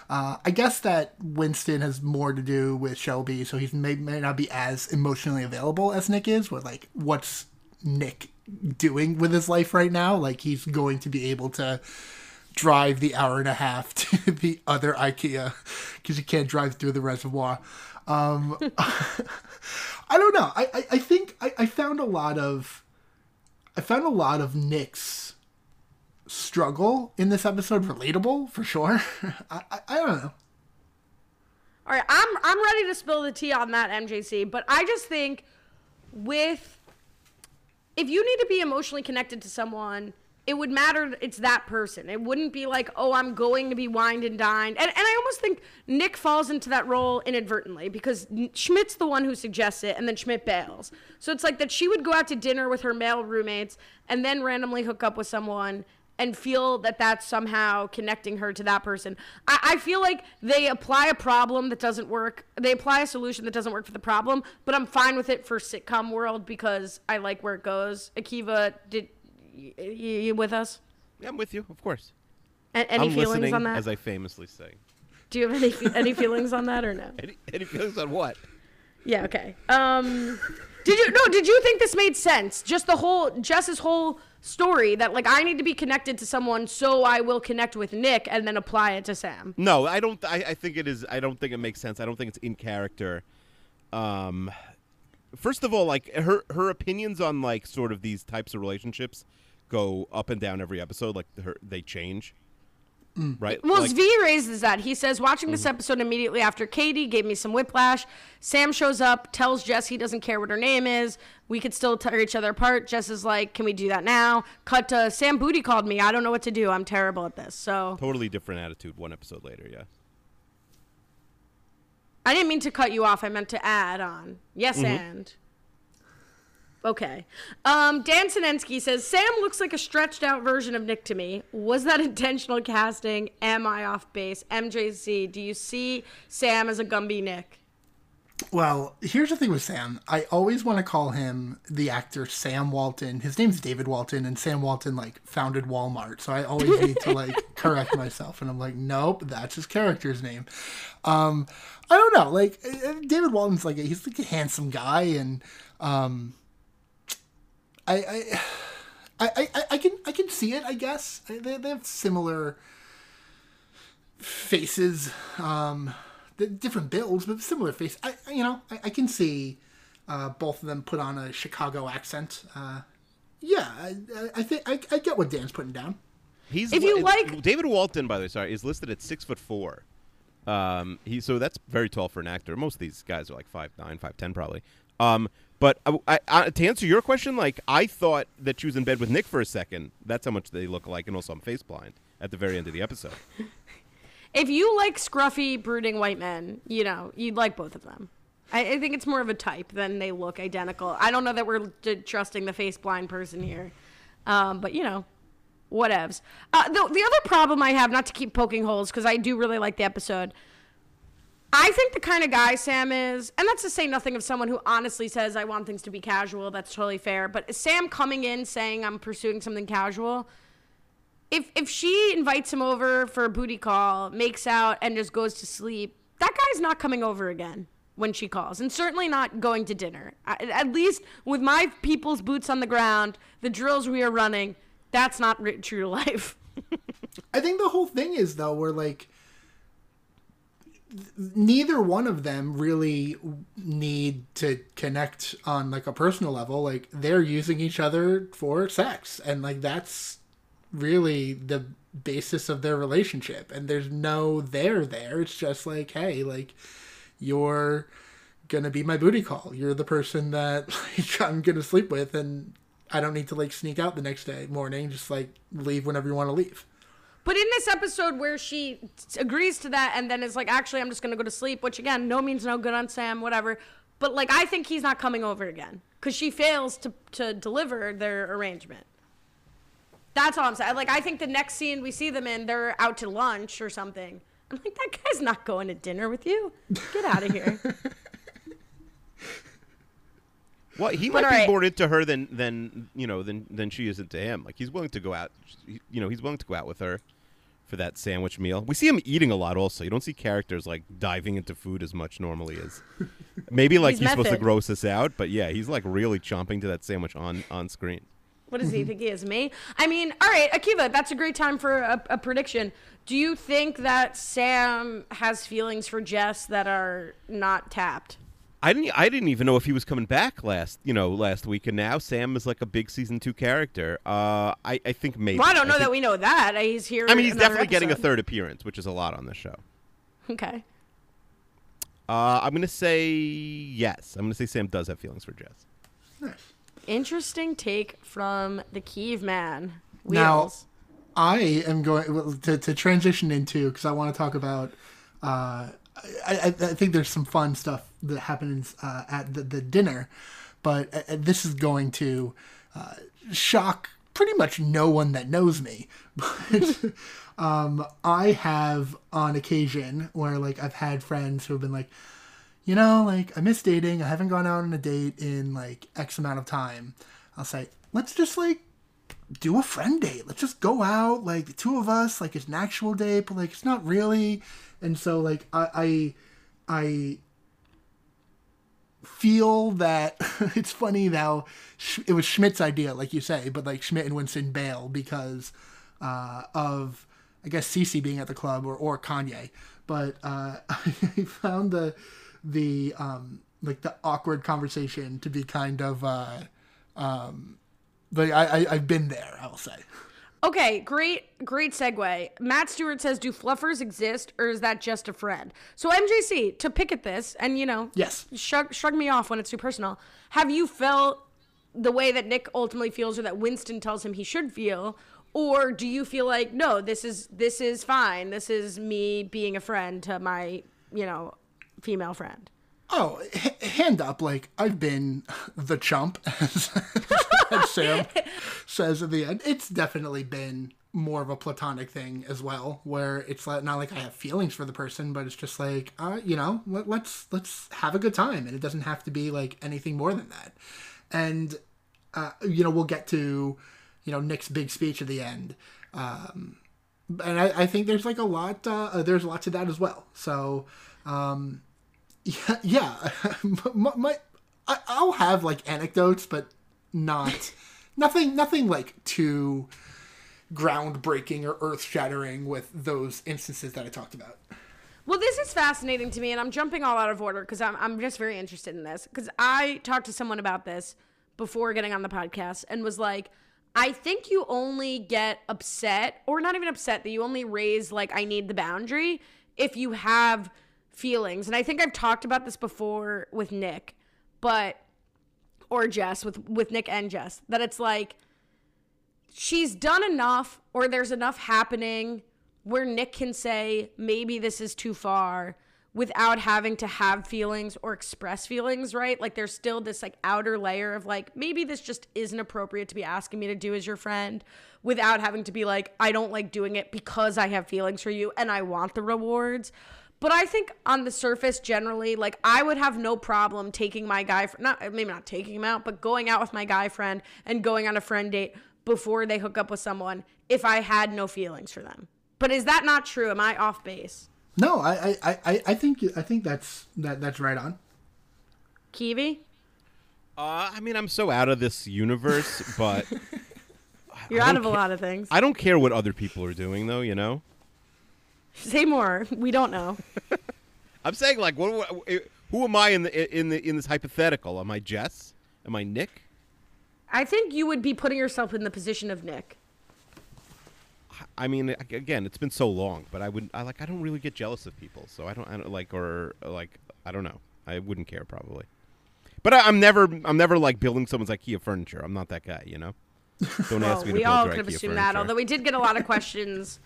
Uh, I guess that Winston has more to do with Shelby, so he may, may not be as emotionally available as Nick is. With like, what's Nick doing with his life right now? Like, he's going to be able to drive the hour and a half (laughs) to the other IKEA because you can't drive through the reservoir. Um, (laughs) I don't know. I, I, I think I, I found a lot of I found a lot of Nick's struggle in this episode relatable for sure. (laughs) I, I, I don't know. All right, I'm I'm ready to spill the tea on that MJC, but I just think with if you need to be emotionally connected to someone, it would matter it's that person. It wouldn't be like, "Oh, I'm going to be wined and dined." And and I almost think Nick falls into that role inadvertently because Schmidt's the one who suggests it and then Schmidt bails. So it's like that she would go out to dinner with her male roommates and then randomly hook up with someone and feel that that's somehow connecting her to that person. I, I feel like they apply a problem that doesn't work. They apply a solution that doesn't work for the problem, but I'm fine with it for sitcom world because I like where it goes. Akiva, did you, you with us? Yeah, I'm with you, of course. A- any I'm feelings on that? as I famously say. Do you have any (laughs) any feelings on that or no? Any, any feelings on what? Yeah, okay. Um did you no, did you think this made sense? Just the whole Jess's whole story that like I need to be connected to someone so I will connect with Nick and then apply it to Sam. No, I don't. I, I think it is. I don't think it makes sense. I don't think it's in character. Um, first of all, like her her opinions on like sort of these types of relationships go up and down every episode. Like her, they change. Right. Well, like, Zvi raises that. He says, watching this episode immediately after Katie gave me some whiplash. Sam shows up, tells Jess he doesn't care what her name is. We could still tear each other apart. Jess is like, can we do that now? Cut to Sam Booty called me. I don't know what to do. I'm terrible at this. So totally different attitude. One episode later, yeah. I didn't mean to cut you off. I meant to add on. Yes, Mm-hmm. and. Okay. Um, Dan Sinensky says Sam looks like a stretched out version of Nick to me. Was that (laughs) intentional casting? Am I off base? MJC, do you see Sam as a Gumby Nick? Well, here's the thing with Sam. I always want to call him the actor Sam Walton. His name's David Walton, and Sam Walton like founded Walmart. So I always (laughs) need to like correct myself, and I'm like, nope, that's his character's name. Um, I don't know. Like uh, David Walton's like a, he's like a handsome guy, and um, I, I, I, I, I can I can see it. I guess they, they have similar faces. Um, the different builds, but similar face. I, I- you know, I, I can see uh, both of them put on a Chicago accent. Uh, yeah, I, I- I think I, I get what Dan's putting down. He's If you li- like- David Walton, by the way, sorry, is listed at six foot four. Um, he so that's very tall for an actor. Most of these guys are like five nine, five ten, probably. Um, but I, I, I, to answer your question, like I thought that she was in bed with Nick for a second. That's how much they look alike, and also I'm face blind at the very end of the episode. (laughs) If you like scruffy, brooding white men, you know, you'd like both of them. I, I think it's more of a type than they look identical. I don't know that we're d- trusting the face blind person here. Um, but, you know, whatevs. Uh, the, the other problem I have, not to keep poking holes, because I do really like the episode. I think the kind of guy Sam is, and that's to say nothing of someone who honestly says, I want things to be casual. That's totally fair. But Sam coming in saying, I'm pursuing something casual, if if she invites him over for a booty call, makes out, and just goes to sleep, that guy's not coming over again when she calls, and certainly not going to dinner. At least with my people's boots on the ground, the drills we are running, that's not true to life. (laughs) I think the whole thing is though, we're like neither one of them really need to connect on like a personal level. Like they're using each other for sex, and like that's really the basis of their relationship. And there's no there there. It's just like, hey, like you're gonna be my booty call. You're the person that (laughs) like, I'm gonna sleep with, and I don't need to like sneak out the next day morning. Just like leave whenever you want to leave. But in this episode where she t- agrees to that and then is like, actually, I'm just going to go to sleep, which again, no means no good on Sam, whatever. But like, I think he's not coming over again because she fails to, to deliver their arrangement. That's all I'm saying. Like, I think the next scene we see them in, they're out to lunch or something. I'm like, that guy's not going to dinner with you. Get out of here. (laughs) Well, he But might be more into her than than you know than than she is into him. Like he's willing to go out. You know, he's willing to go out with her for that sandwich meal. We see him eating a lot. Also, you don't see characters like diving into food as much normally as. (laughs) Maybe like He's he's, supposed to gross us out, but yeah, he's like really chomping to that sandwich on on screen. What does he think he is? Me? I mean, all right, Akiva, that's a great time for a, a prediction. Do you think that Sam has feelings for Jess that are not tapped? I didn't. I didn't even know if he was coming back last. You know, last week, and now Sam is like a big season two character. Uh, I I think maybe. Well, I don't know think- that we know that. He's here. I mean, he's another definitely getting a third appearance, which is a lot on this show. Okay. Uh, I'm gonna say yes. I'm gonna say Sam does have feelings for Jess. Interesting take from the Kiev man. Now- I am going to, to transition into because I want to talk about. Uh, I, I, think there's some fun stuff that happens uh, at the, the dinner, but uh, uh, this is going to uh, shock pretty much no one that knows me. (laughs) But um, I have on occasion where like I've had friends who have been like, you know, like I miss dating. I haven't gone out on a date in like X amount of time. I'll say, let's just like do a friend date. Let's just go out, like the two of us, like it's an actual date, but like it's not really. And so like I I, I feel that (laughs) it's funny now. It was Schmidt's idea, like you say, but like Schmidt and Winston bail because uh, of I guess Cece being at the club or or Kanye. But uh, (laughs) I found the the um like the awkward conversation to be kind of uh um like I, I I've been there, I will say. Okay, great, great segue. Matt Stewart says, "Do fluffers exist, or is that just a friend?" So MJC, to pick at this, and you know, Yes. shrug, shrug me off when it's too personal. Have you felt the way that Nick ultimately feels, or that Winston tells him he should feel, or do you feel like, no, this is this is fine. This is me being a friend to my, you know, female friend. Oh, h- hand up! Like I've been (laughs) the chump, (laughs) as, as Sam (laughs) says at the end. It's definitely been more of a platonic thing as well, where it's not like I have feelings for the person, but it's just like, uh, you know, let, let's let's have a good time, and it doesn't have to be like anything more than that. And uh, you know, we'll get to you know Nick's big speech at the end, um, and I, I think there's like a lot. Uh, there's a lot to that as well. So. Um, yeah, yeah. (laughs) my, my I, I'll have like anecdotes, but not (laughs) nothing, nothing like too groundbreaking or earth shattering with those instances that I talked about. Well, this is fascinating to me, and I'm jumping all out of order because I'm, I'm just very interested in this. Because I talked to someone about this before getting on the podcast and was like, I think you only get upset, or not even upset, that you only raise, like, I need the boundary if you have feelings. And I think I've talked about this before with Nick, but, or Jess, with, with Nick and Jess, that it's like, she's done enough, or there's enough happening where Nick can say, maybe this is too far without having to have feelings or express feelings, right? Like there's still this like outer layer of like maybe this just isn't appropriate to be asking me to do as your friend without having to be like I don't like doing it because I have feelings for you and I want the rewards. But I think on the surface generally like I would have no problem taking my guy fr- not maybe not taking him out, but going out with my guy friend and going on a friend date before they hook up with someone if I had no feelings for them. But is that not true? Am I off base? No, I, I, I, I think I think that's that that's right on. Kiwi? Uh, I mean, I'm so out of this universe, but (laughs) You're out don't of a lot of things. I don't care what other people are doing, though. You know, (laughs) Say more. We don't know. (laughs) I'm saying like, what? who am I in the in the in this hypothetical? Am I Jess? Am I Nick? I think you would be putting yourself in the position of Nick. I mean, again, it's been so long, but I would, I like, I don't really get jealous of people, so I don't, I don't like, or like, I don't know, I wouldn't care probably. But I, I'm never, I'm never like building someone's IKEA furniture. I'm not that guy, you know. Don't (laughs) Well, ask me we all could have IKEA assumed furniture. that, although we did get a lot of questions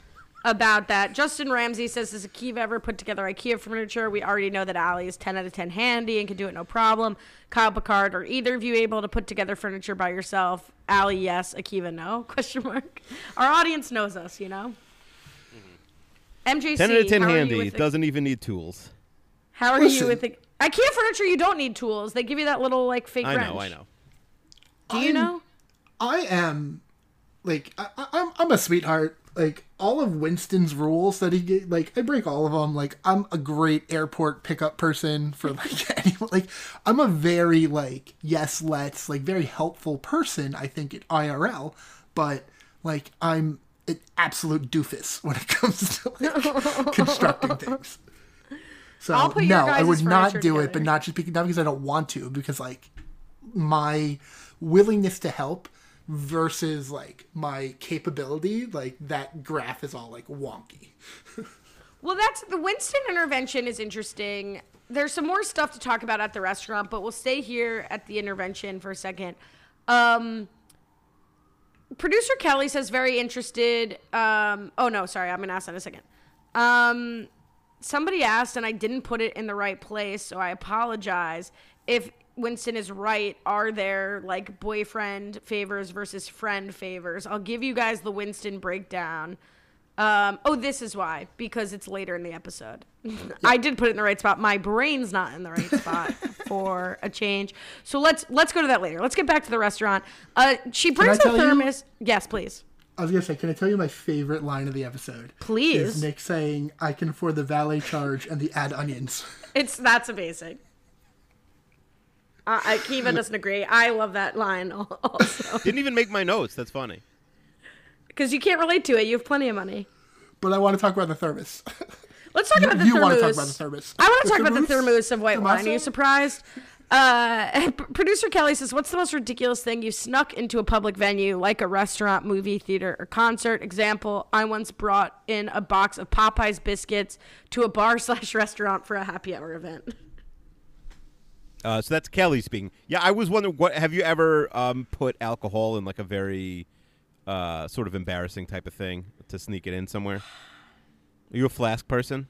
about that. Justin Ramsey says, Has Akiva ever put together IKEA furniture? We already know that Ali is 10 out of 10 handy and can do it no problem. Kyle Picard, are either of you able to put together furniture by yourself? Ali, yes. Akiva, no? (laughs) Question mark. Our audience knows us, you know? Mm-hmm. MJC, ten out of ten how are you handy. with It the- doesn't even need tools. How are Listen. you with the IKEA furniture? You don't need tools. They give you that little like fake I wrench. know, I know. Do you I'm- know? I am like I, I'm I'm a sweetheart. Like all of Winston's rules that he like I break all of them. Like I'm a great airport pickup person for (laughs) like anyone. Like I'm a very like yes let's like very helpful person. I think at IRL, but like I'm an absolute doofus when it (laughs) comes to like, (laughs) constructing things. So no, I would not do it, but not just because not because I don't want to, because like my willingness to help versus like my capability, like that graph is all like wonky. (laughs) Well, that's the Winston intervention is interesting. There's some more stuff to talk about at the restaurant, but we'll stay here at the intervention for a second. Um, producer Kelly says very interested. Um, oh no, sorry, I'm gonna ask that in a second. Um, somebody asked, and I didn't put it in the right place, so I apologize. If Winston is right, are there like boyfriend favors versus friend favors? I'll give you guys the Winston breakdown. Um, oh, this is why because it's later in the episode. (laughs) I did put it in the right spot. My brain's not in the right spot (laughs) for a change. So let's let's go to that later. Let's get back to the restaurant. Uh, she brings a tell you? thermos. Yes, please. I was gonna say, can I tell you my favorite line of the episode? Please. Is Nick saying, "I can afford the valet charge and the add onions." It's that's amazing. Uh, I, Kiva doesn't agree. I love that line (laughs) also Didn't even make my notes. That's funny. because you can't relate to it. You have plenty of money. But I want to talk about the thermos. (laughs) Let's talk about the you thermos. want to talk about the thermos? I want to The talk about the thermos of white wine. Are you surprised? Uh, (laughs) p- producer Kelly says, "What's the most ridiculous thing you snuck into a public venue, like a restaurant, movie theater, or concert?" Example: I once brought in a box of Popeyes biscuits to a bar slash restaurant for a happy hour event. Uh, so that's Kelly speaking. Yeah, I was wondering, what have you ever um, put alcohol in like a very uh, sort of embarrassing type of thing to sneak it in somewhere? Are you a flask person?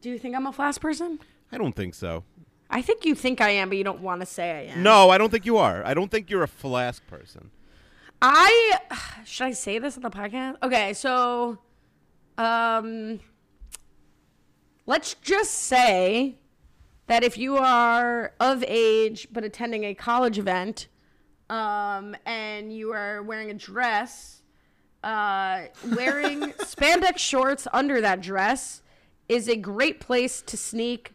Do you think I'm a flask person? I don't think so. I think you think I am, but you don't want to say I am. No, I don't think you are. I don't think you're a flask person. I (sighs) should I say this on the podcast? Okay, so um let's just say that if you are of age but attending a college event um and you are wearing a dress uh wearing (laughs) spandex shorts under that dress is a great place to sneak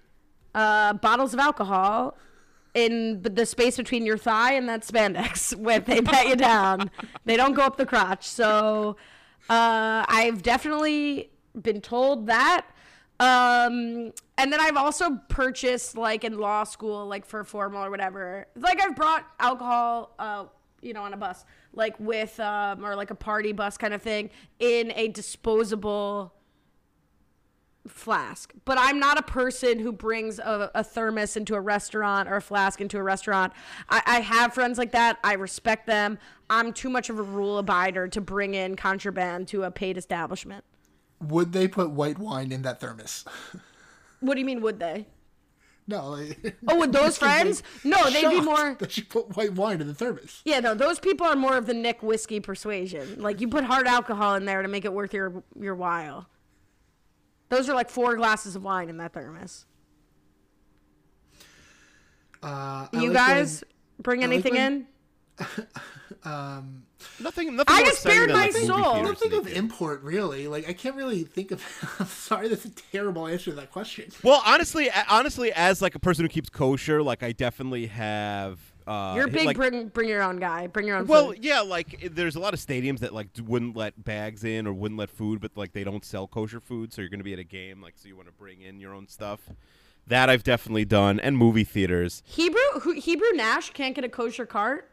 uh bottles of alcohol in the space between your thigh and that spandex (laughs) when they pat you down. They don't go up the crotch. So uh, I've definitely been told that. Um, and then I've also purchased like in law school, like for formal or whatever. Like I've brought alcohol, uh, you know, on a bus, like with um, or like a party bus kind of thing, in a disposable flask. But I'm not a person who brings a, a thermos into a restaurant or a flask into a restaurant. I, I have friends like that. I respect them. I'm too much of a rule abider to bring in contraband to a paid establishment. Would they put white wine in that thermos? (laughs) What do you mean, would they? No. Like, Oh, with (laughs) those friends? No, they'd be more. that you put white wine in the thermos. Yeah, no, those people are more of the Nick whiskey persuasion. Like you put hard alcohol in there to make it worth your your while. Those are like four glasses of wine in that thermos. Uh, You like guys bring like anything when- in? (laughs) Nothing. Nothing. I just exciting bared my soul. I theaters don't think of import really. Like I can't really think of. I'm (laughs) sorry, that's a terrible answer to that question. Well, honestly, honestly, as like a person who keeps kosher, like I definitely have. Uh, You're a big like, bring bring your own guy. Bring your own Well, food. yeah, like there's a lot of stadiums that like wouldn't let bags in or wouldn't let food, but like they don't sell kosher food, so you're going to be at a game, like so you want to bring in your own stuff. That I've definitely done, and movie theaters. Hebrew who, Hebrew Nash can't get a kosher cart.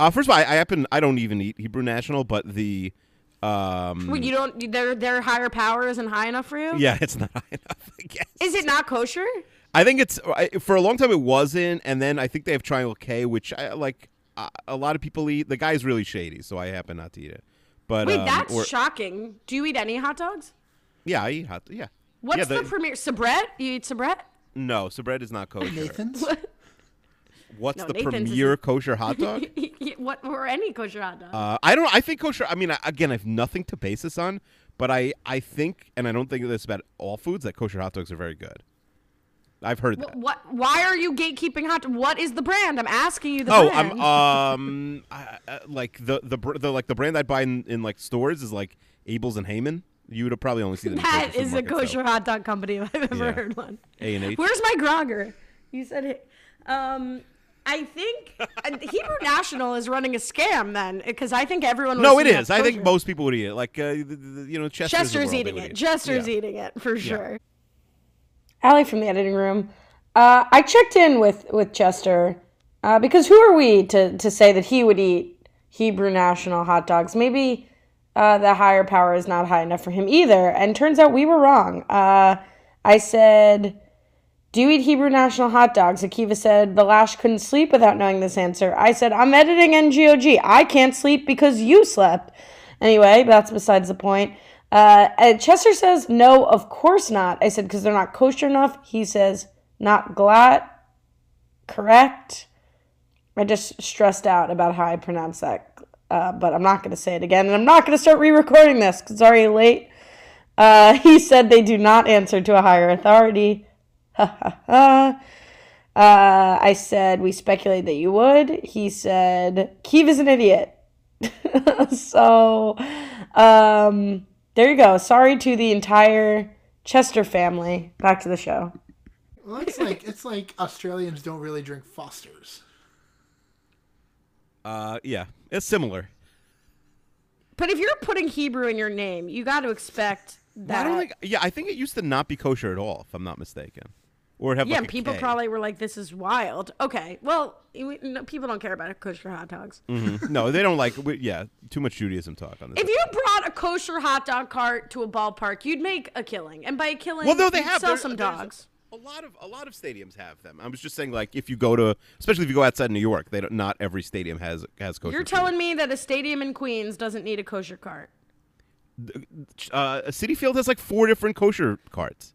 Uh, first of all, I, I happen I don't even eat Hebrew National, but the um, Wait, you don't? Their their higher power isn't high enough for you. yeah, it's not (laughs) high enough. I guess. Is it not kosher? I think it's I- for a long time it wasn't, and then I think they have Triangle K, which I like. Uh, a lot of people eat. The guy's really shady, so I happen not to eat it. But Wait, um, that's or- shocking. Do you eat any hot dogs? yeah, I eat hot. Yeah. What's yeah, the, premier Sabrett? You eat Sabrett? No, Sabrett is not kosher. Nathan's. (laughs) What's No, the Nathan's premier kosher hot (laughs) dog? what or any kosher hot dog? uh, I don't. I think kosher. I mean, I, again, I have nothing to base this on, but I, I think, and I don't think this about all foods that kosher hot dogs are very good. I've heard that. what? Why are you gatekeeping hot? What is the brand? I'm asking you the Oh, brand. I'm um, (laughs) I, I, like the, the the like the brand I buy in, in like stores is like Abeles and Heymann. You would have probably only seen kosher is a kosher hot dog company if I've ever Yeah. heard one. A and H. Where's my grogger? You said it. Um, I think uh, Hebrew National is running a scam then, because I think everyone. No, was it seeing is. that's I think most people would eat it. Like uh, the, the, you know, Chester's, Chester's world, eating it. eat Chester's Yeah. eating it for sure. Allie from the editing room. Uh, I checked in with with Chester uh, because who are we to to say that he would eat Hebrew National hot dogs? Maybe uh, the higher power is not high enough for him either. And turns out we were wrong. Uh, I said. Do you eat Hebrew National hot dogs? Akiva said, The Lash couldn't sleep without knowing this answer. I said, I'm editing NGOG. I can't sleep because you slept. Anyway, that's besides the point. Uh, Chester says, No, of course not. I said, Because they're not kosher enough. He says, Not glatt. Correct. I just stressed out about how I pronounce that. Uh, but I'm not going to say it again. And I'm not going to start re recording this because it's already late. Uh, (laughs) he said they do not answer to a higher authority. Ha ha ha. Uh, I said, we speculate that you would. He said, Keeve is an idiot. (laughs) so, um, there you go. Sorry to the entire Chester family. Back to the show. Well, it's like it's like Australians don't really drink Fosters. Uh, yeah, it's similar. But if you're putting Hebrew in your name, you got to expect that. I don't think. Yeah, I think it used to not be kosher at all, if I'm not mistaken, or have yeah, like people K. probably were like, "This is wild." Okay, well, you- no, people don't care about kosher hot dogs. Mhm. (laughs) no, they don't like. We, yeah, too much Judaism talk on this. If you brought a kosher hot dog cart to a ballpark, you'd make a killing, and by a killing, well, no, they you'd have sell there- some dogs. A lot of a lot of stadiums have them. I was just saying, like, if you go to, especially if you go outside New York, they don't. Not every stadium has has kosher. You're food. telling me that a stadium in Queens doesn't need a kosher cart? uh, a Citi Field has like four different kosher carts.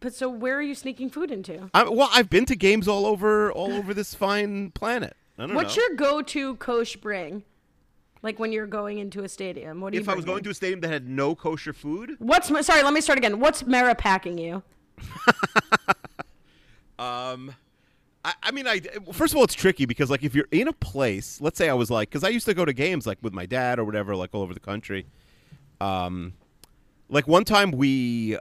But so where are you sneaking food into? I, well, I've been to games all over all over this fine planet. I don't What's know. your go-to kosh bring? Like when you're going into a stadium, what do you? if I was going in? to a stadium that had no kosher food, What's sorry? Let me start again. What's Mara packing you? (laughs) Um, I, I mean, I first of all, it's tricky because like if you're in a place, let's say I was like, because I used to go to games like with my dad or whatever, like all over the country. Um, like one time we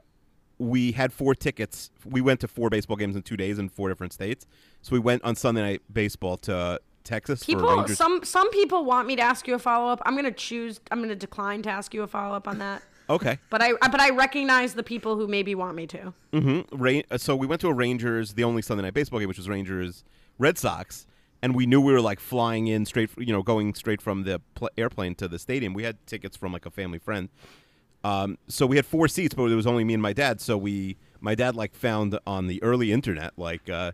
we had four tickets. We went to four baseball games in two days in four different states. So we went on Sunday night baseball to Texas for People, some some people want me to ask you a follow up. I'm gonna choose. I'm gonna decline to ask you a follow up on that. (laughs) Okay. But I but I recognize the people who maybe want me to. Ra- uh, so we went to a Rangers, the only Sunday night baseball game, which was Rangers Red Sox, and we knew we were like flying in straight, you know, going straight from the pl- airplane to the stadium. We had tickets from like a family friend. Um, so we had four seats, but it was only me and my dad. So we, my dad like found on the early internet like uh,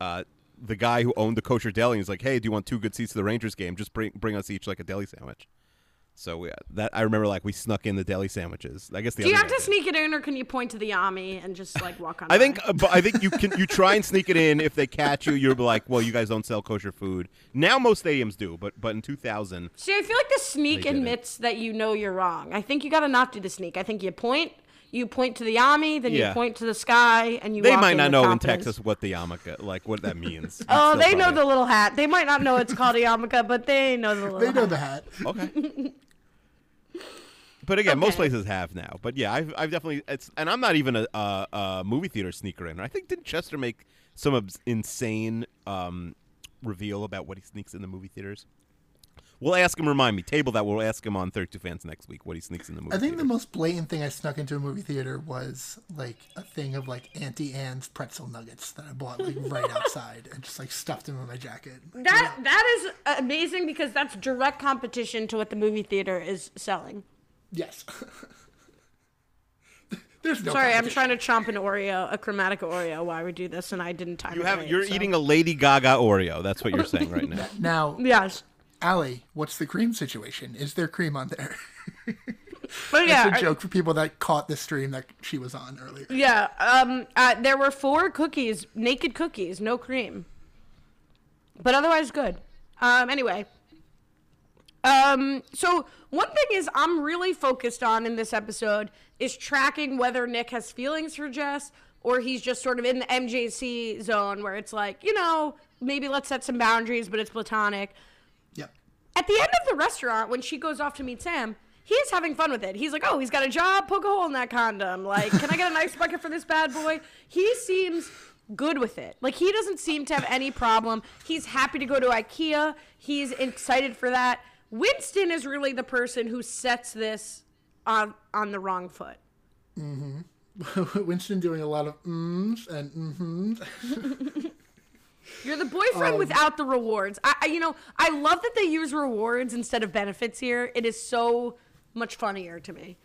uh, the guy who owned the kosher deli. He's like, "Hey, do you want two good seats to the Rangers game? Just bring bring us each like a deli sandwich." So we, that I remember, like we snuck in the deli sandwiches. I guess the Do you have to did. sneak it in, or can you point to the Ami and just like walk on? I think, uh, but I think you can. You try and sneak it in. If they catch you, you're like, well, you guys don't sell kosher food. Now most stadiums do, but but in 2000, See, I feel like the sneak admits that you know you're wrong. I think you got to not do the sneak. I think you point, you point to the Ami, then Yeah. you point to the sky, and you. they walk might in not with know confidence. in Texas what the yarmulke, like what that means. (laughs) Oh, Still they know probably- the little hat. They might not know it's called a yarmulke, but they know the little. They know hat. the hat. Okay. (laughs) But again, most places have now. But yeah, I've, I've definitely it's, and I'm not even a, a, a movie theater sneaker in. I think didn't Chester make some insane um, reveal about what he sneaks in the movie theaters? We'll ask him. Remind me. Table that. We'll ask him on 32 Fans next week what he sneaks in the movie. I think the most blatant thing I snuck into a movie theater was like a thing of like Auntie Anne's pretzel nuggets that I bought like right (laughs) outside and just like stuffed them in my jacket. Like, That that is amazing because that's direct competition to what the movie theater is selling. Yes. (laughs) There's no. Sorry, I'm trying to chomp an Oreo, a Chromatica Oreo, while we do this, and I didn't time You it have right, you're so- eating a Lady Gaga Oreo. That's what you're (laughs) saying right now. Now, Yes, Allie, what's the cream situation? Is there cream on there? (laughs) but yeah, It's a joke for people that caught the stream that she was on earlier. yeah. Um, uh, there were four cookies, naked cookies, no cream, but otherwise good. Um, anyway, um, so one thing is I'm really focused on in this episode is tracking whether Nick has feelings for Jess or he's just sort of in the MJC zone where it's like, you know, maybe let's set some boundaries, but it's platonic. Yep. At the end of the restaurant, when she goes off to meet Sam, he's having fun with it. He's like, "Oh, he's got a job. Poke a hole in that condom. Like, can I get a nice bucket for this bad boy?" He seems good with it. Like, he doesn't seem to have any problem. He's happy to go to IKEA. He's excited for that. Winston is really the person who sets this on on the wrong foot. Mm-hmm. (laughs) Winston doing a lot of mms and mhms. (laughs) You're the boyfriend without the rewards. I, I, you know, I love that they use rewards instead of benefits here. It is so much funnier to me.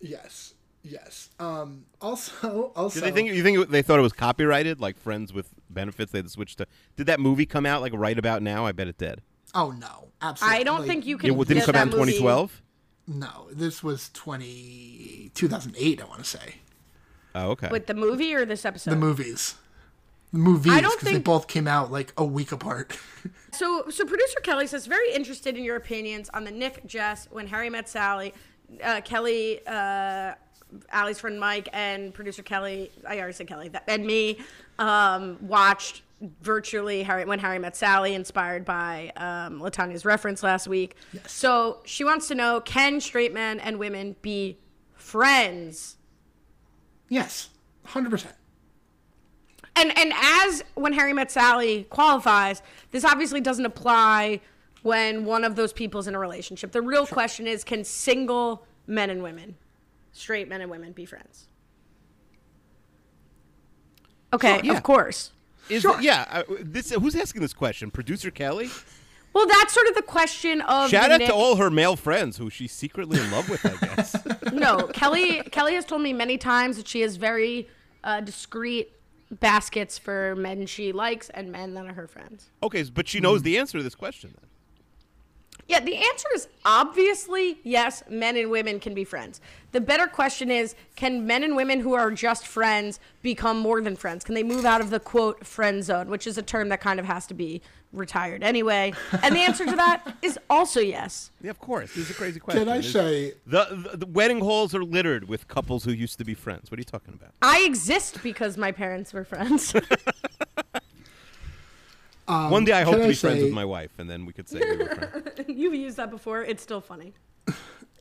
Yes. Yes. Um. Also. Also. Did they think you think they thought it was copyrighted, like Friends with benefits? They had to switch to. Did that movie come out like right about now? I bet it did. Oh no. Absolutely. I don't think you can. It didn't get come out in 2012. No. This was 20, 2008, I want to say. Oh, okay. With the movie or this episode? The movies. The movies. I don't Because they think- both came out like a week apart. (laughs) So, so producer Kelly says, very interested in your opinions on the Nick Jess when Harry met Sally. Uh, Kelly, uh, Allie's friend Mike, and producer Kelly, I already said Kelly, that, and me um, watched virtually Harry when Harry met Sally, inspired by um, Latanya's reference last week. So she wants to know: Can straight men and women be friends? yes. 100%. and and as when Harry met Sally qualifies, this obviously doesn't apply when one of those people's in a relationship. The real question is can single men and women, straight men and women be friends? Okay, Sure, yeah. of course. Is it- yeah. Uh, this who's asking this question? Producer Kelly. Well, that's sort of the question of Shout out Nick- to all her male friends who she's secretly in love with. I guess. (laughs) No, Kelly. Kelly has told me many times that she has very uh, discreet baskets for men she likes and men that are her friends. okay, but she knows the answer to this question. Then. Yeah, the answer is obviously yes, men and women can be friends. The better question is can men and women who are just friends become more than friends? Can they move out of the quote friend zone, which is a term that kind of has to be retired anyway? And the answer to that (laughs) is also yes. Yeah, of course. This is a crazy question. Can I It's- say, the, the the wedding halls are littered with couples who used to be friends? What are you talking about? I exist because my parents were friends. (laughs) One day I hope to I be friends with my wife, and then we could say we were friends. (laughs) You've used that before. It's still funny.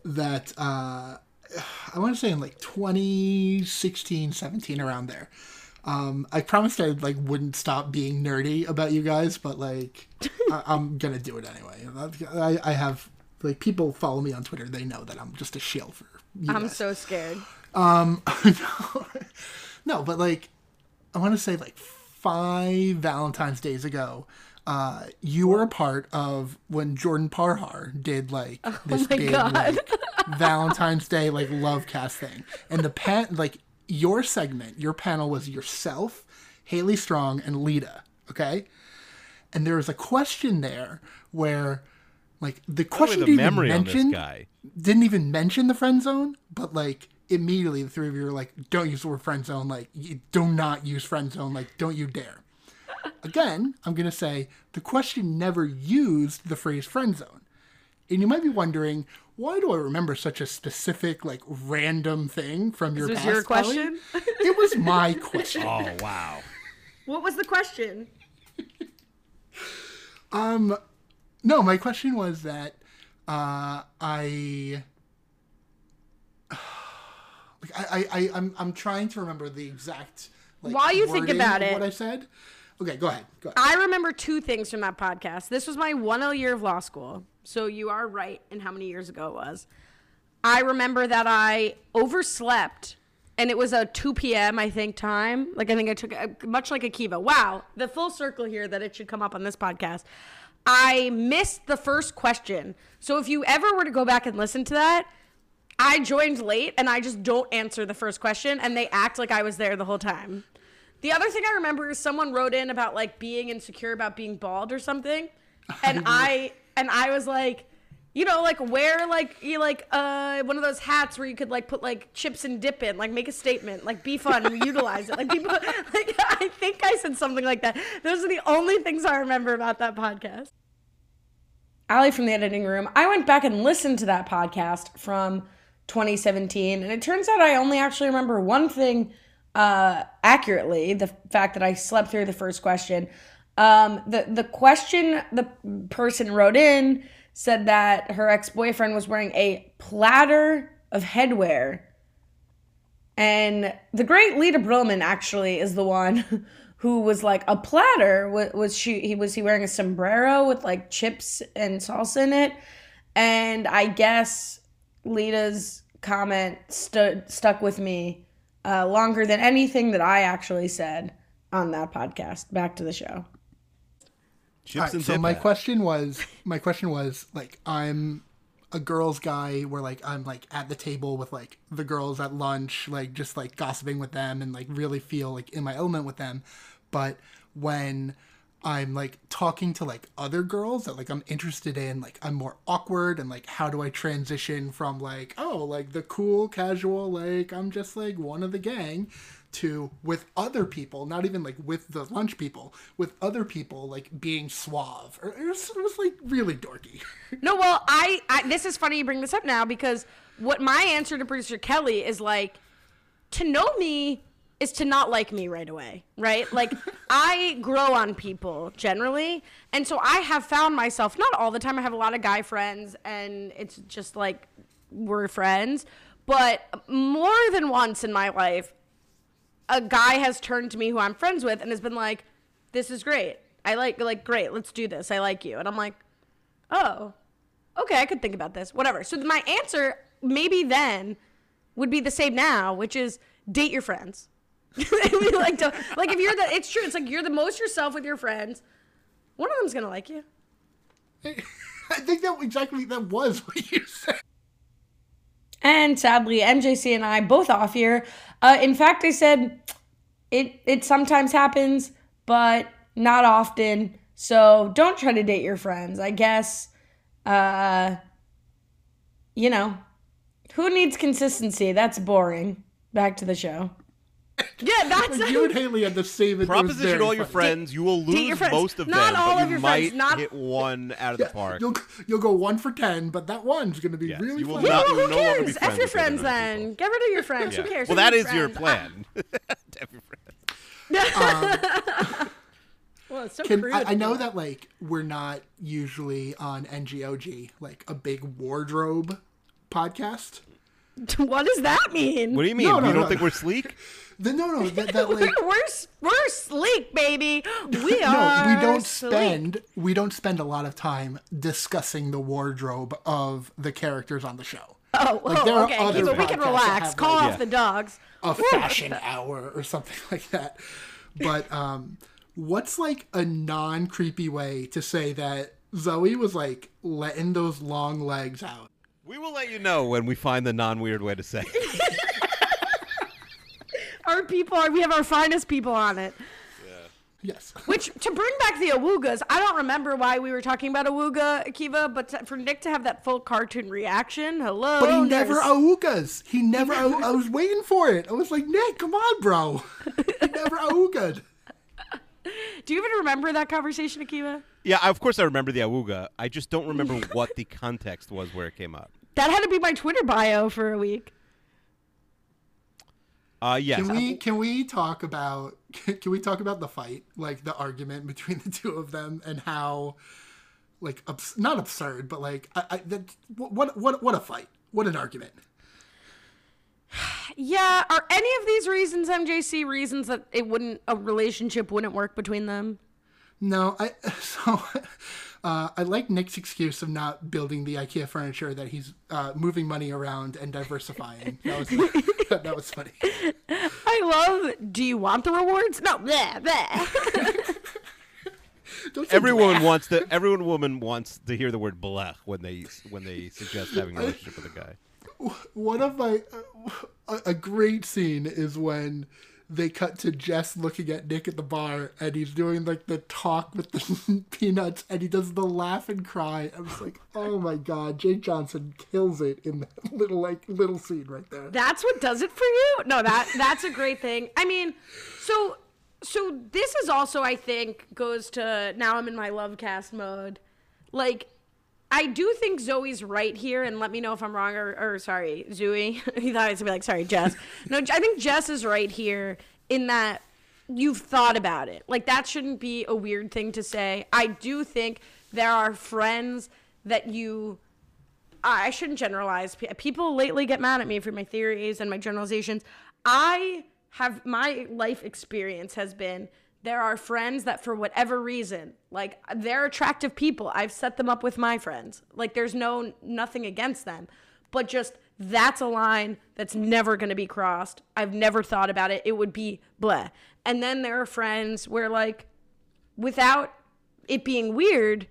that uh, I want to say in like 2016, 17, around there. Um, I promised I like wouldn't stop being nerdy about you guys, but like (laughs) I, I'm gonna do it anyway. I, I have Like people follow me on Twitter, they know that I'm just a shill for you I'm guys. so scared. Um, (laughs) No, but like, I want to say like five Valentine's days ago, uh, you were a part of when Jordan Parhar did like (laughs) this Oh my big like Valentine's Day like love cast thing, and the pan like your segment, your panel was yourself, Haley Strong, and Lita. Okay, and there was a question there where. Like the question at the didn't even memory mention guy. didn't even mention the friend zone, but like immediately the three of you are like, "Don't use the word friend zone. Like, you do not use friend zone. Like, don't you dare." (laughs) Again, I'm gonna say the question never used the phrase friend zone, and you might be wondering why do I remember such a specific, like, random thing from your was past? your question? It was my (laughs) question. Oh wow. What was the question? (laughs) Um, no, my question was that uh, I. Like I, I, I, I'm, I'm trying to remember the exact. Like, While you think about it- what I said. Okay, go ahead. Go ahead. I remember two things from that podcast. This was my 1L year of law school. So you are right in how many years ago it was. I remember that I overslept and it was a 2 p.m. I think time. Like I think I took a, much like Akiva. Wow, the full circle here that it should come up on this podcast. I missed the first question. So if you ever were to go back and listen to that, I joined late and I just don't answer the first question and they act like I was there the whole time. The other thing I remember is someone wrote in about like being insecure about being bald or something. (laughs) And I and I was like, you know, like wear like you like uh one of those hats where you could like put like chips and dip in, like make a statement, like be fun (laughs) and utilize it. Like people (laughs) like I think I said something like that. Those are the only things I remember about that podcast. Allie from the editing room. I went back and listened to that podcast from 2017, and it turns out I only actually remember one thing uh, accurately: the fact that I slept through the first question. Um, the the question the person wrote in said that her ex boyfriend was wearing a platter of headwear and the great Lita Brillman actually is the one (laughs) who was like a platter. Was, was she? He was he wearing a sombrero with like chips and salsa in it? And I guess Lita's comment stood stuck with me uh, longer than anything that I actually said on that podcast. Back to the show. Chips All right, and so my question was, my question was like, I'm a girls guy where like I'm like at the table with like the girls at lunch, like just like gossiping with them and like really feel like in my element with them. But when I'm like talking to like other girls that like I'm interested in, like I'm more awkward and like how do I transition from like, oh, like the cool, casual, like I'm just like one of the gang to with other people, not even like with the lunch people, with other people like being suave. It was, it was like really dorky. (laughs) No, well, I, I this is funny you bring this up now because what my answer to producer Kelly is like to know me is to not like me right away, right? Like (laughs) I grow on people generally, and so I have found myself not all the time. I have a lot of guy friends, and it's just like we're friends, but more than once in my life, a guy has turned to me who I'm friends with and has been like, "This is great. I like like great. Let's do this. I like you." And I'm like, "Oh, okay. I could think about this. Whatever." So my answer maybe then would be the same now, which is date your friends. (laughs) we like to like if you're the it's true. It's like you're the most yourself with your friends. One of them's gonna like you. (laughs) I think that exactly that was (laughs) what you said. And sadly, MJC and I both off here. Uh, in fact, I said it it sometimes happens, but not often. So don't try to date your friends. I guess, uh, you know, who needs consistency? That's boring. Back to the show. Yeah, (laughs) that's Like, you and (laughs) Haley had the same. it was Proposition very all your funny. friends. You will Date your lose most of them. Not them, all but of you your might friends, not- hit one out of the park. You'll you'll go one for ten, but that one's going to be Yes, really you will fun. not- Well, you who no longer be cares? F friends your friends then. people. Get rid of your (laughs) friends. Yeah. Who cares? Well, Who that needs is your plan. To have your friends. Well, it's so Can, I, I know that. that like we're not usually on NGOG like a big wardrobe podcast, (laughs) what does that mean? What do you mean? No, no, you don't no. think we're sleek? (laughs) The, no, no, that, that (laughs) like we're, we're we're sleek, baby. We no, are. we don't sleek. spend we don't spend a lot of time discussing the wardrobe of the characters on the show. Oh, Like, oh, there are okay. other Kiva, we can relax. have, Call like- off Yeah. the dogs. a fashion hour or something like that. But um, what's like a non creepy way to say that Zoe was like letting those long legs out? We will let you know when we find the non-weird way to say. it. (laughs) Our people are. We have our finest people on it. Yes. (laughs) Which to bring back the awugas, I don't remember why we were talking about awuga Akiva, but to, for Nick to have that full cartoon reaction, hello. But he never there's- augas. He never. au- I was waiting for it. I was like, Nick, come on, bro. (laughs) He never augad. Do you even remember that conversation, Akiva? yeah, of course I remember the awuga. I just don't remember what the context was where it came up. That had to be my Twitter bio for a week. Uh, yes. Can we can we talk about (laughs) can we talk about the fight, like the argument between the two of them, and how, like, abs- not absurd, but like, I, I that what what what a fight, what an argument. (sighs) Yeah, are any of these reasons MJC reasons that it wouldn't a relationship wouldn't work between them? No, I (laughs) so uh, I like Nick's excuse of not building the IKEA furniture that he's uh, moving money around and diversifying. That was (laughs) (laughs) that was funny. I love. Do you want the rewards? No, bleh, bleh. (laughs) Don't Everyone blah. wants to. Everyone woman wants to hear the word "blech" when they when they suggest having a relationship with a guy. One of my uh, a, a great scene is when they cut to Jess looking at Nick at the bar and he's doing like the talk with the (laughs) peanuts and he does the laugh and cry. I was like, oh my god, Jake Johnson kills it in that (laughs) little like little scene right there. That's what does it for you? No, that that's a great thing. I mean, so so this is also I think goes to now I'm in my love cast mode. Like I do think Zoe's right here, and let me know if I'm wrong or, or sorry, Zoe. (laughs) he thought I was gonna be like, sorry, Jess. No, I think Jess is right here in that you've thought about it. Like that shouldn't be a weird thing to say. I do think there are friends that you I shouldn't generalize. People lately get mad at me for my theories and my generalizations. I have my life experience has been there are friends that for whatever reason, like they're attractive people. I've set them up with my friends. Like there's no nothing against them, but just that's a line that's never going to be crossed. I've never thought about it. It would be bleh. And then there are friends where like without it being weird,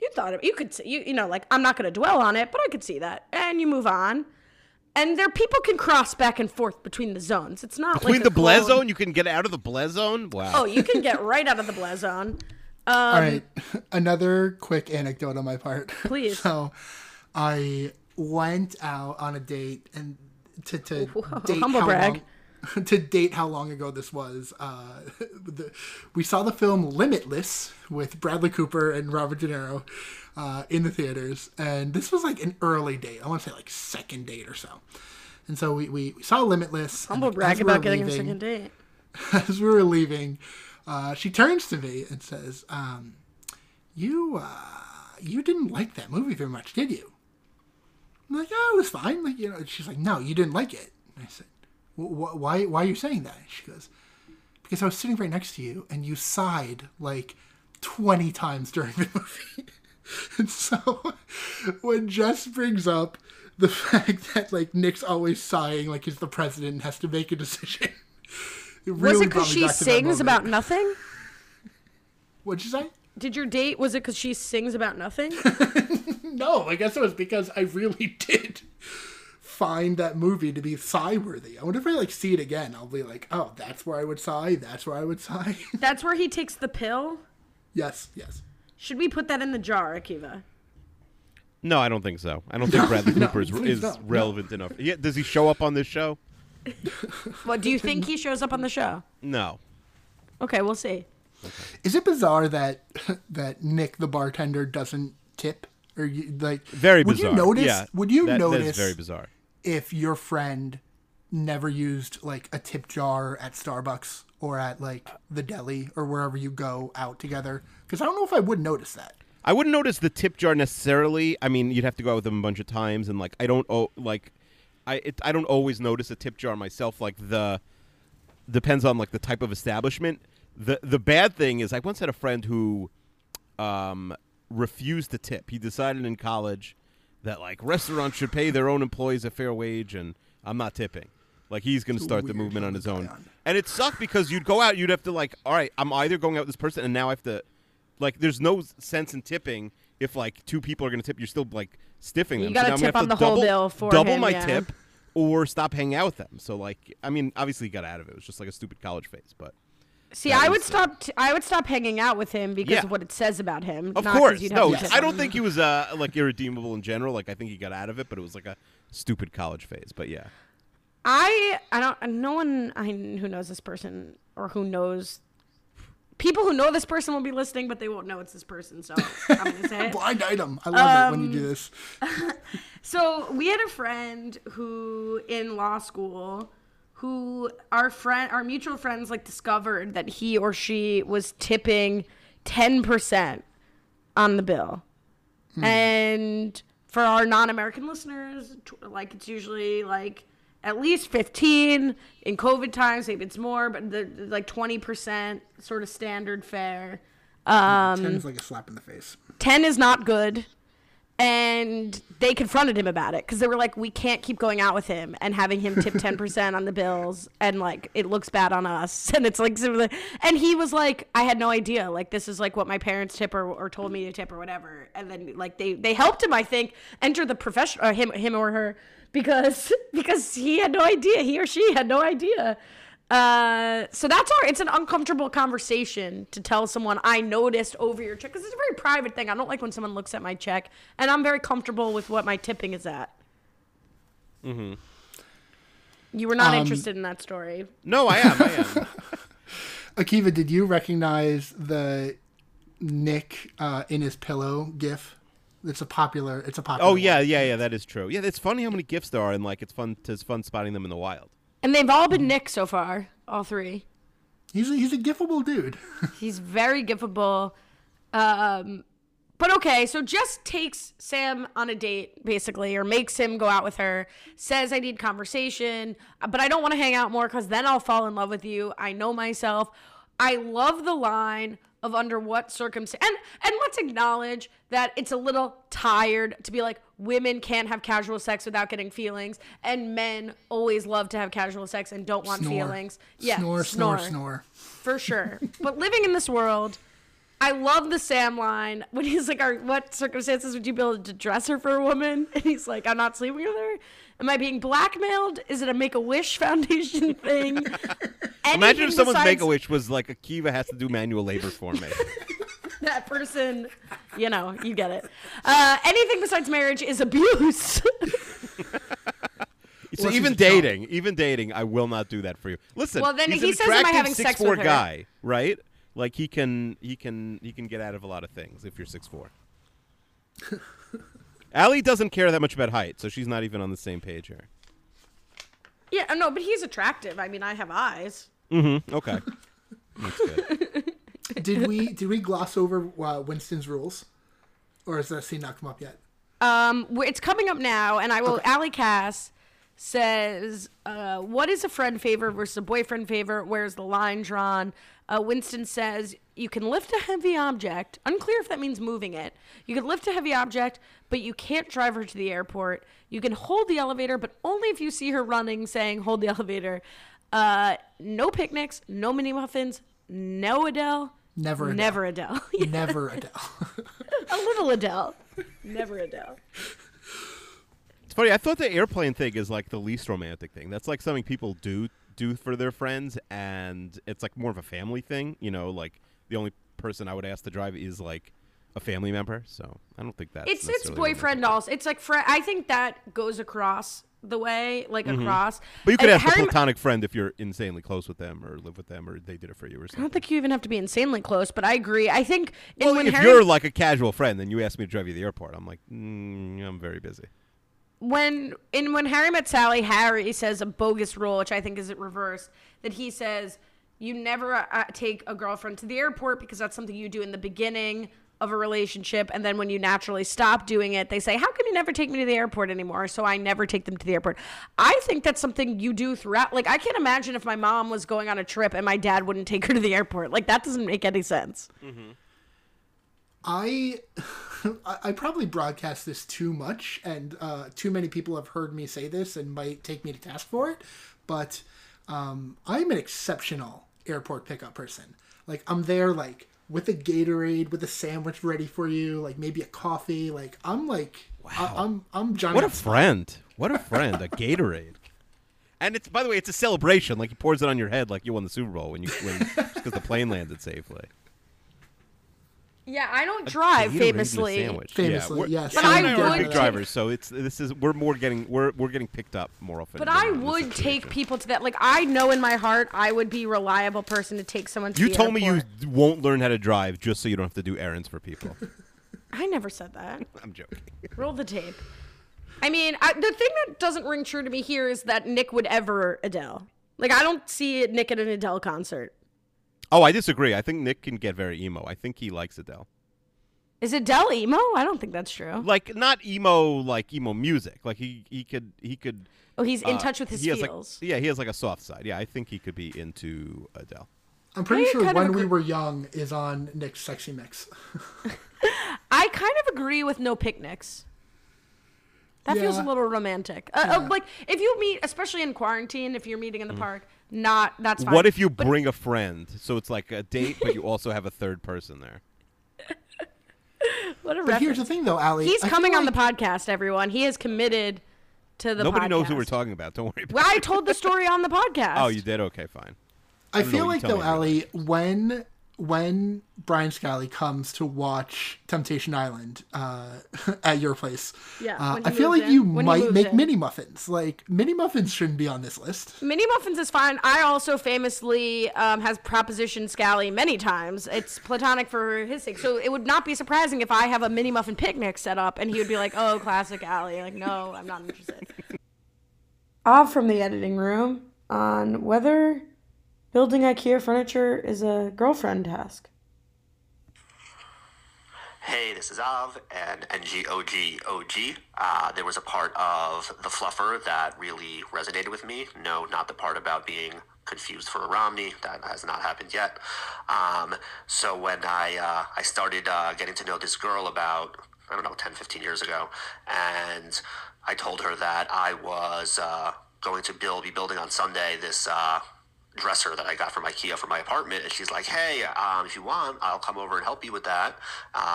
you thought of you could see you you know like I'm not going to dwell on it, but I could see that, and you move on. And there, people can cross back and forth between the zones. It's not Between like a the bleh zone, you can get out of the bleh zone. Wow. Oh, you can get right out of the bleh zone. Um, All right, (laughs) another quick anecdote on my part. Please. (laughs) So, I went out on a date and to to date (laughs) humble how brag. long to date how long ago this was. Uh, the, we saw the film Limitless with Bradley Cooper and Robert De Niro uh, in the theaters, and this was like an early date. I want to say like second date or so. And so we, we, we saw Limitless. and Humble brag we about getting a second date. (laughs) as we were leaving, uh, she turns to me and says, um, "You, uh, you didn't like that movie very much, did you?" I'm like, "Oh, it was fine." Like, you know, she's like, "No, you didn't like it." And I said, "Wh- wh- "Why? Why are you saying that?" She goes, "Because I was sitting right next to you, and you sighed like twenty times during the (laughs) movie." (laughs) and so, when Jess brings up the fact that like Nick's always sighing, like he's the president and has to make a decision. It Was it because she back to that sings about nothing? What'd you say? Did your date? Was it because she sings about nothing? (laughs) No, I guess it was because I really (laughs) did find that movie to be sigh worthy. I wonder if I like see it again, I'll be like, oh, that's where I would sigh. That's where I would sigh. That's where he takes the pill. yes, yes. Should we put that in the jar, Akiva? No, I don't think so. I don't think Bradley (laughs) no, Cooper is, is don't, no. relevant enough. Yeah, does he show up on this show? (laughs) What do you think he shows up on the show? No. Okay, we'll see. Is it bizarre that (laughs) that Nick the bartender doesn't tip? Or you like Very would bizarre. you notice Yeah, would you that, notice That is very bizarre. if your friend never used like a tip jar at Starbucks or at like the deli or wherever you go out together? Because I don't know if I would notice that. I wouldn't notice the tip jar necessarily. I mean, you'd have to go out with them a bunch of times, and like, I don't oh, like. I it, I don't always notice a tip jar myself. Like the depends on like the type of establishment. The the bad thing is I once had a friend who um, refused to tip. He decided in college that like restaurants should pay their own employees a fair wage, and I'm not tipping. Like he's going to start the movement on his own, on. and it sucked because you'd go out, you'd have to like, all right, I'm either going out with this person, and now I have to, like, there's no sense in tipping if like two people are going to tip, you're still like stiffing them. You gotta so now I'm gonna tip have on to the whole bill for double him, my yeah. tip, or stop hanging out with them. So like, I mean, obviously he got out of it. It was just like a stupid college phase, but. See, I would stop. T- I would stop hanging out with him because Yeah. of what it says about him. Of course, no. to I don't think he was uh, like irredeemable in general. Like I think he got out of it, but it was like a stupid college phase. But yeah, I I don't. No one I who knows this person or who knows people who know this person will be listening, but they won't know it's this person. So I'm gonna say (laughs) it. Blind item. I love it when you do Um, this. (laughs) So we had a friend who in law school who our friend our mutual friends like discovered that he or she was tipping 10% on the bill. And for our non-American listeners, like it's usually like at least 15 in COVID times, maybe it's more, but the, like 20% sort of standard fare. Um, Ten's like a slap in the face. 10 is not good and they confronted him about it because they were like we can't keep going out with him and having him tip 10% on the bills and like it looks bad on us. (laughs) And it's like and he was like i had no idea. Like this is like what my parents tip or, or told me to tip or whatever. And then like they they helped him i think enter the profession or him him or her because (laughs) because he had no idea. He or she had no idea uh, so that's our. It's an uncomfortable conversation to tell someone I noticed over your check because it's a very private thing. I don't like when someone looks at my check, and I'm very comfortable with what my tipping is at. Mm-hmm. You were not Um, interested in that story. no, I am. I am. (laughs) Akiva, did you recognize the Nick uh, in his pillow gif? It's a popular. It's a popular. oh yeah, one. yeah, yeah. That is true. Yeah, it's funny how many gifts there are, and like it's fun. It's fun spotting them in the wild. And they've all been Nick so far, all three. He's a, he's a gifable dude. (laughs) He's very gifable. Um, but okay, so Jess takes Sam on a date, basically, or makes him go out with her, says, I need conversation, but I don't want to hang out more because then I'll fall in love with you. I know myself. I love the line of under what circumstance. And, and let's acknowledge that it's a little tired to be like, women can't have casual sex without getting feelings, and men always love to have casual sex and don't want Snore. feelings. Yeah, snore, snore, snore. for sure. (laughs) but living in this world, I love the Sam line when he's like, "Are what circumstances would you be able to dress her for a woman?" (laughs) And he's like, "I'm not sleeping with her. Am I being blackmailed? Is it a Make a Wish (laughs) Foundation thing?" (laughs) Imagine if someone's besides make a wish was like Akiva has to do manual labor for me. (laughs) That person, you know, you get it. Uh, anything besides marriage is abuse. so Well, even she's a chump. dating, even dating, I will not do that for you. Listen, Well, then he's he an says, "Am I attractive having sex 6'4" with her?" guy, right? Like he can, he can, he can get out of a lot of things if you're six four. Allie doesn't care that much about height, so she's not even on the same page here. yeah, no, but he's attractive. I mean, I have eyes. Mm-hmm. Okay. (laughs) That's good. did we did we gloss over uh, Winston's rules, or has that scene not come up yet? Um, it's coming up now, and I will. Allie Cass says, uh, "What is a friend favor versus a boyfriend favor? Where's the line drawn?" Uh, Winston says, "You can lift a heavy object. Unclear if that means moving it. You can lift a heavy object, but you can't drive her to the airport. You can hold the elevator, but only if you see her running, saying hold the elevator. Uh, no picnics, no mini muffins, no Adele." Never Adele. Never Adele. (laughs) Never Adele. (laughs) a little Adele. Never Adele. It's funny. I thought the airplane thing is like the least romantic thing. That's like something people do do for their friends, and it's like more of a family thing. You know, like the only person I would ask to drive is like a family member. So I don't think that's it's it's boyfriend also. It's like fri I think that goes across the way, like across. Mm-hmm. But you could Uh, ask a Harry- platonic friend if you're insanely close with them or live with them or they did it for you or I don't think you even have to be insanely close, but I agree. I think well, when if Harry you're like a casual friend, then you ask me to drive you to the airport. I'm like, mm, I'm very busy. when in when Harry met Sally, Harry says a bogus rule, which I think is it reversed. That he says you never uh, take a girlfriend to the airport because that's something you do in the beginning of a relationship and then when you naturally stop doing it they say how come you never take me to the airport anymore so i never take them to the airport i think that's something you do throughout like i can't imagine if my mom was going on a trip and my dad wouldn't take her to the airport like that doesn't make any sense I (laughs) I I probably broadcast this too much, and uh, too many people have heard me say this and might take me to task for it. But um, I'm an exceptional airport pickup person. Like I'm there, like with a Gatorade, with a sandwich ready for you, like maybe a coffee. Like I'm like I, I'm I'm Johnny. What a friend! What a friend! a Gatorade. And it's by the way, it's a celebration. Like he pours it on your head, like you won the Super Bowl when you win because the plane landed safely. Yeah i don't drive a famously. Famously, yeah, yes. But Sam I and Sam and I are would big take- drivers, so it's this is we're more getting we're we're getting picked up more often. but i would take people to that like i know in my heart i would be a reliable person to take someone to You the told me you won't learn how to drive just so you don't have to do errands for people. (laughs) (laughs) i never said that I'm joking. Roll the tape. I mean, I, the thing that doesn't ring true to me here is that Nick would ever Adele. Like, I don't see Nick at an Adele concert. Oh, I disagree. I think Nick can get very emo. I think he likes Adele. Is Adele emo? I don't think that's true. Like not emo like emo music. Like he he could he could Oh, he's in uh, touch with his he feels. Like, yeah, he has like a soft side. Yeah, I think he could be into Adele. I'm pretty I sure when we were young is on Nick's sexy mix. (laughs) I kind of agree with no picnics. That feels a little romantic. Uh, uh, like, if you meet, especially in quarantine, if you're meeting in the park, not, that's fine. What if you But- bring a friend? So it's like a date, but you also have a third person there. What a But here's the thing, though, Ali. He's I feel coming on the podcast, everyone. He is committed to the Nobody knows who we're talking about. Don't worry about Well, I told the story on the (laughs) oh, podcast. Oh, you did? Okay, fine. I don't feel like though, Ali, when when Brian Scally comes to watch Temptation Island uh, (laughs) at your place, Yeah, uh, I feel like in. you When might make in. mini muffins. Like mini muffins shouldn't be on this list. Mini muffins is fine. I also famously um, has propositioned Scally many times. It's platonic for his sake, so it would not be surprising if I have a mini muffin picnic set up and he would be like, "Oh, classic Allie." Like, no, I'm not interested. Off from the editing room on whether building IKEA furniture is a girlfriend task. Hey, this is Av and NGOGOG. Uh, there was a part of The Fluffer that really resonated with me. No, not the part about being confused for a Romney. That has not happened yet. Um, so when I, uh, I started uh, getting to know this girl about, I don't know, 10, 15 years ago, and I told her that I was uh, going to build, be building on Sunday this uh, dresser that I got from IKEA for my apartment, and she's like, "Hey, um, if you want, I'll come over and help you with that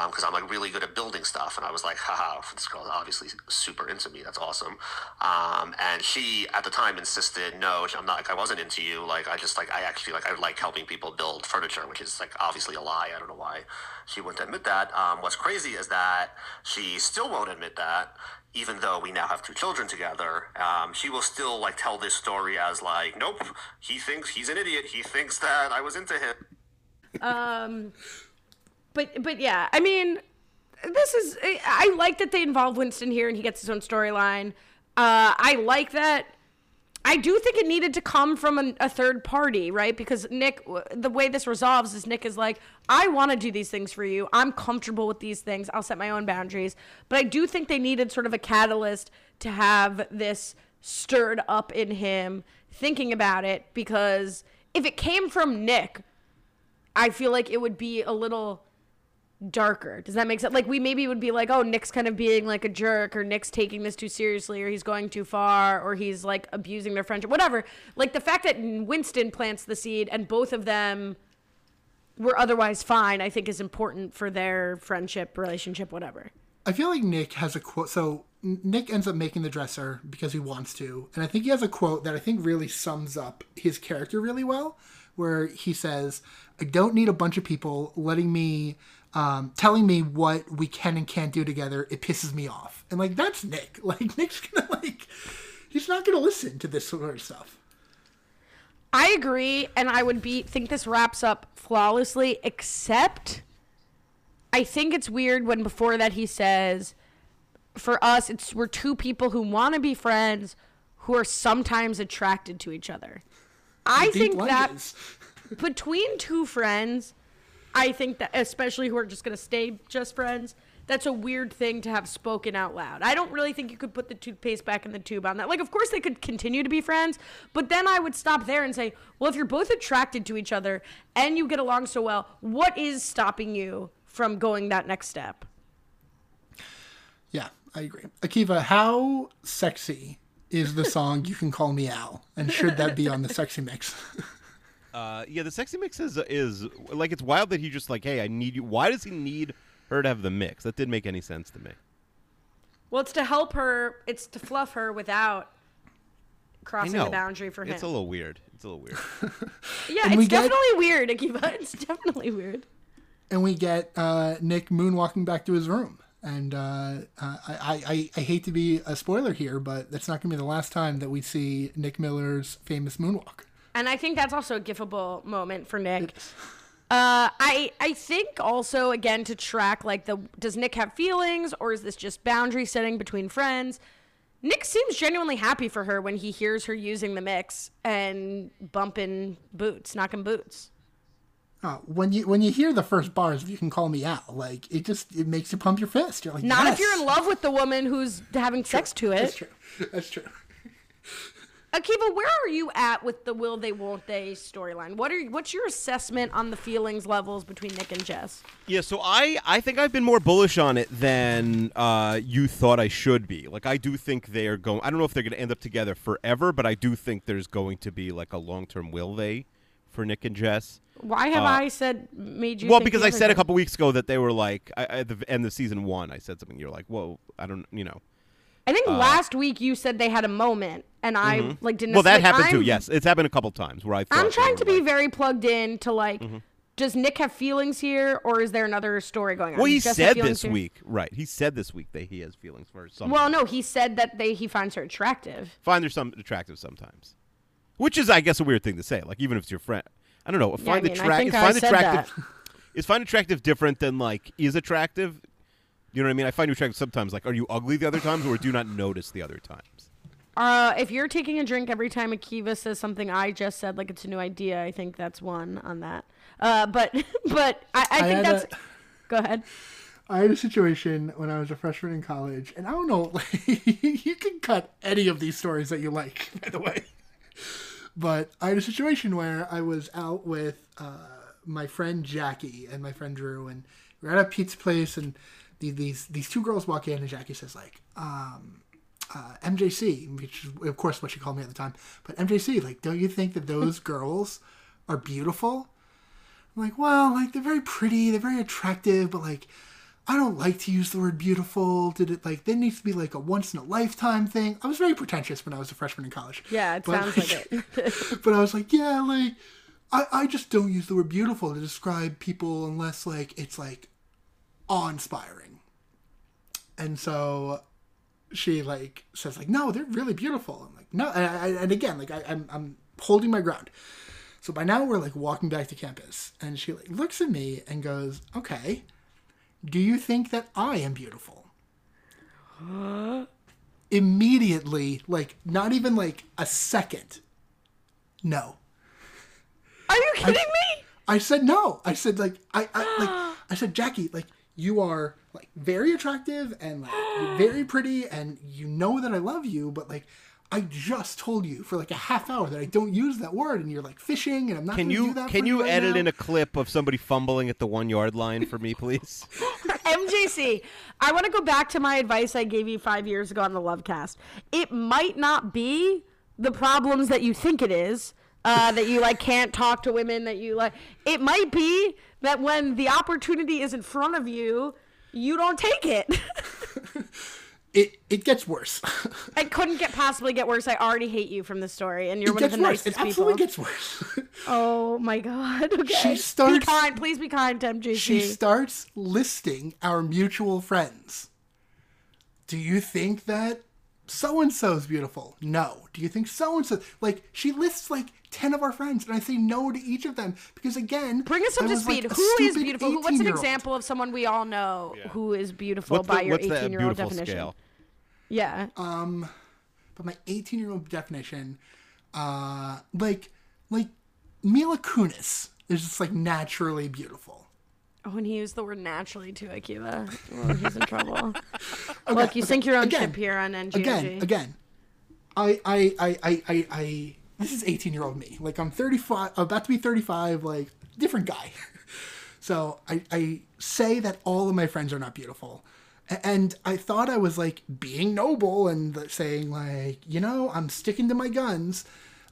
because I'm like really good at building stuff." And I was like, "Haha, this girl's obviously super into me. That's awesome." Um, and she at the time insisted, "No, I'm not. Like, I wasn't into you. Like, I just like I actually like I like helping people build furniture, which is like obviously a lie. I don't know why she wouldn't admit that. Um, what's crazy is that she still won't admit that." Even though we now have two children together, um, she will still like tell this story as like, nope, he thinks he's an idiot. He thinks that I was into him. Um, but but yeah, I mean, this is I like that they involve Winston here and he gets his own storyline. Uh, I like that. I do think it needed to come from an, a third party, right? Because Nick, the way this resolves is Nick is like, I want to do these things for you. I'm comfortable with these things. I'll set my own boundaries. But I do think they needed sort of a catalyst to have this stirred up in him thinking about it because if it came from Nick, I feel like it would be a little darker. Does that make sense? Like we maybe would be like, oh, Nick's kind of being like a jerk, or Nick's taking this too seriously, or he's going too far, or he's like abusing their friendship, whatever. Like the fact that Winston plants the seed and both of them were otherwise fine, I think is important for their friendship, relationship, whatever. I feel like Nick has a quote. So Nick ends up making the dresser because he wants to, and I think he has a quote that I think really sums up his character really well, where he says, "I don't need a bunch of people letting me." Um, telling me what we can and can't do together, it pisses me off. And like that's Nick. (laughs) Like Nick's gonna like he's not gonna listen to this sort of stuff. I agree, and I would be think this wraps up flawlessly, except I think it's weird when before that he says, for us, it's we're two people who want to be friends who are sometimes attracted to each other. I think that (laughs) between two friends, I think that, especially who are just going to stay just friends, that's a weird thing to have spoken out loud. I don't really think you could put the toothpaste back in the tube on that. Like, of course, they could continue to be friends, but then I would stop there and say, well, if you're both attracted to each other and you get along so well, what is stopping you from going that next step? Yeah, I agree. Akiva, how sexy is the song "You Can Call Me Al"? And should that be on the sexy mix? (laughs) Uh, yeah, the sexy mix is is like it's wild that he just like, hey, I need you. Why does he need her to have the mix? That didn't make any sense to me. Well, it's to help her, it's to fluff her without crossing the boundary for him. It's a little weird. It's a little weird. (laughs) yeah, And it's we get- definitely weird, Akiva. (laughs) It's definitely weird. and we get uh, Nick moonwalking back to his room. And uh, uh, I, I, I hate to be a spoiler here, but that's not going to be the last time that we see Nick Miller's famous moonwalk. And I think that's also a gifable moment for Nick. Uh, I I think also again to track like the does Nick have feelings or is this just boundary setting between friends? Nick seems genuinely happy for her when he hears her using the mix and bumping boots, knocking boots. Uh, when you when you hear the first bars, "You Can Call Me out. like it just it makes you pump your fist. You're like, Not yes. if you're in love with the woman who's having sex to it. (laughs) That's true. That's true. Akiva, where are you at with the will they won't they storyline? What are what's your assessment on the feelings levels between Nick and Jess? Yeah, so I I think I've been more bullish on it than uh, you thought I should be. Like I do think they are going. I don't know if they're going to end up together forever, but I do think there's going to be like a long term will they for Nick and Jess. Why have Uh, I said made you? well, because I said a couple weeks ago that they were like I, at the end of season one. I said something. You're like, whoa, I don't, you know. I think last week you said they had a moment, and I like didn't. Uh, mm-hmm. Well, that like, happened too. I'm- Yes, it's happened a couple times where I. Thought I'm trying to be like- Mm-hmm. very plugged in to like. Does Nick have feelings here, or is there another story going on? Well, he said this here? week, right? He said this week that he has feelings for some. Well, no, he said that they he finds her attractive. find her some attractive sometimes, which is, I guess, a weird thing to say. Like even if it's your friend, I don't know. Yeah, I Find mean, I attract- I find attractive. (laughs) is find attractive different than like is attractive? You know what I mean? I find you attractive sometimes. Like, are you ugly the other times, or do you not notice the other times? Uh, if you're taking a drink every time Akiva says something I just said, like it's a new idea, I think that's one on that. Uh, but (laughs) but I, I I think had that's. a- Go ahead. I had a situation when I was a freshman in college, and I don't know, (laughs) you can cut any of these stories that you like, (laughs) by the way. But I had a situation where I was out with uh, my friend Jackie and my friend Drew, and we're at a pizza place, and the, these these two girls walk in, and Jackie says like, um, uh, "MJC," which is of course what she called me at the time. But MJC, like, don't you think that those (laughs) girls are beautiful? I'm like, well, like they're very pretty, they're very attractive, but like I don't like to use the word beautiful. Did it like there needs to be like a once in a lifetime thing? I was very pretentious when I was a freshman in college. Yeah, it But, sounds like it. (laughs) but I was like, yeah, like I, I just don't use the word beautiful to describe people unless like it's like awe inspiring. And so she like says like, no, they're really beautiful. I'm like, no, and, I, and again, like I, I'm I'm holding my ground. So by now we're like walking back to campus, and she like looks at me and goes, okay, do you think that I am beautiful? (gasps) Immediately, like not even like a second. No. Are you kidding me? I said no. I said like I, I like (gasps) I said Jackie, like you are like very attractive and like very pretty and you know that I love you, but like I just told you for like a half hour that I don't use that word and you're like fishing and I'm not Can gonna you do that can for you right edit now. in a clip of somebody fumbling at the one yard line for me, please? (laughs) (laughs) MJC, I want to go back to my advice I gave you five years ago on the Lovecast. It might not be the problems that you think it is. Uh, (laughs) that you like can't talk to women that you like it might be that when the opportunity is in front of you you don't take it (laughs) it it gets worse. (laughs) it couldn't get possibly get worse i already hate you from the story and you're it one of the worse. nicest It absolutely people gets worse. (laughs) oh my god okay She starts. be kind please be kind to mjc she starts listing our mutual friends. Do you think that so and so's beautiful? No. Do you think so and so? Like she lists like ten of our friends, and I say no to each of them because again, Bring us up to was, like, speed. Who is beautiful? Who- What's an 18-year-old. example of someone we all know who is beautiful What's by the, your 18 year old definition? scale? Yeah. Um, but my eighteen-year-old definition, uh, like like Mila Kunis is just like naturally beautiful. When he used the word naturally to Akiva, (laughs) oh, he's in trouble. Look, you sink your own again, ship here on NGOG. again, again. I, I, I, I, I, I this is 18 year old me. Like I'm 35, about to be 35. Like different guy. (laughs) so I, I say that all of my friends are not beautiful, and I thought I was like being noble and saying like, you know, I'm sticking to my guns.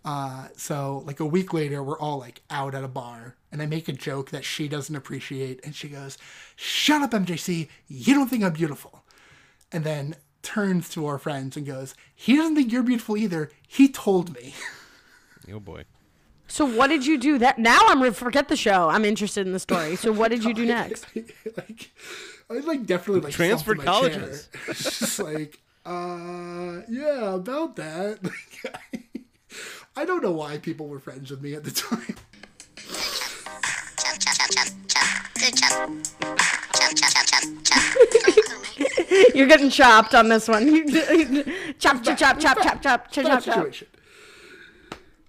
Uh, so like a week later, we're all like out at a bar, and I make a joke that she doesn't appreciate, and she goes, "Shut up, MJC. You don't think I'm beautiful." and then turns to our friends and goes, "He doesn't think you're beautiful either. He told me." (laughs) Oh boy. So what did you do? That now I'm re- forget the show. I'm interested in the story. So what did you do (laughs) next? (laughs) like, I like definitely like Transferred my colleges. chair. Just like, uh, yeah, about that. I don't know why people were friends with me at the time. (laughs) You're getting chopped on this one. (laughs) chop, chop, chop, chop, chop, chop, chop, chop, chop. situation.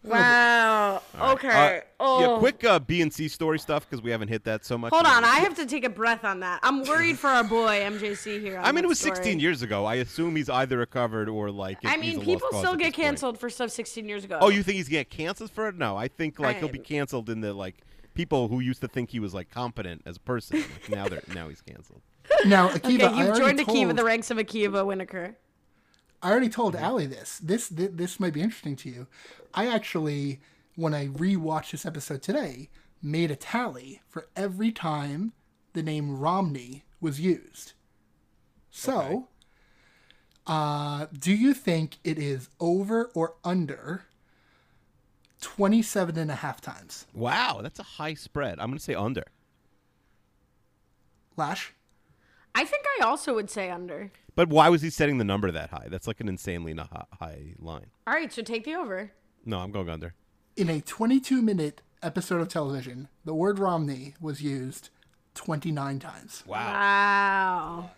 Wow. Okay. Uh, oh. Yeah, quick uh, B and C story stuff because we haven't hit that so much. Hold on, I (laughs) have to take a breath on that. I'm worried for our boy MJC here. I mean, it was story. 16 years ago. I assume he's either recovered or like. I mean, people still get this point. canceled for stuff 16 years ago. Oh, you think he's gonna get canceled for it? No, I think like he'll be canceled in the like people who used to think he was like competent as a person. Like, now they're now he's canceled. (laughs) Now, Akiva, Okay, you've already joined Akiva, told- the ranks of Akiva Winokur. I already told Allie this. This this, this might be interesting to you. I actually, when I rewatched this episode today, made a tally for every time the name Romney was used. So, uh, do you think it is over or under 27 and a half times? Wow, that's a high spread. I'm gonna say under. Lash? I think I also would say under. But why was he setting the number that high? That's like an insanely na- high line. All right, so take the over. No, I'm going under. In a 22 minute episode of television, the word Romney was used 29 times. Wow. Wow.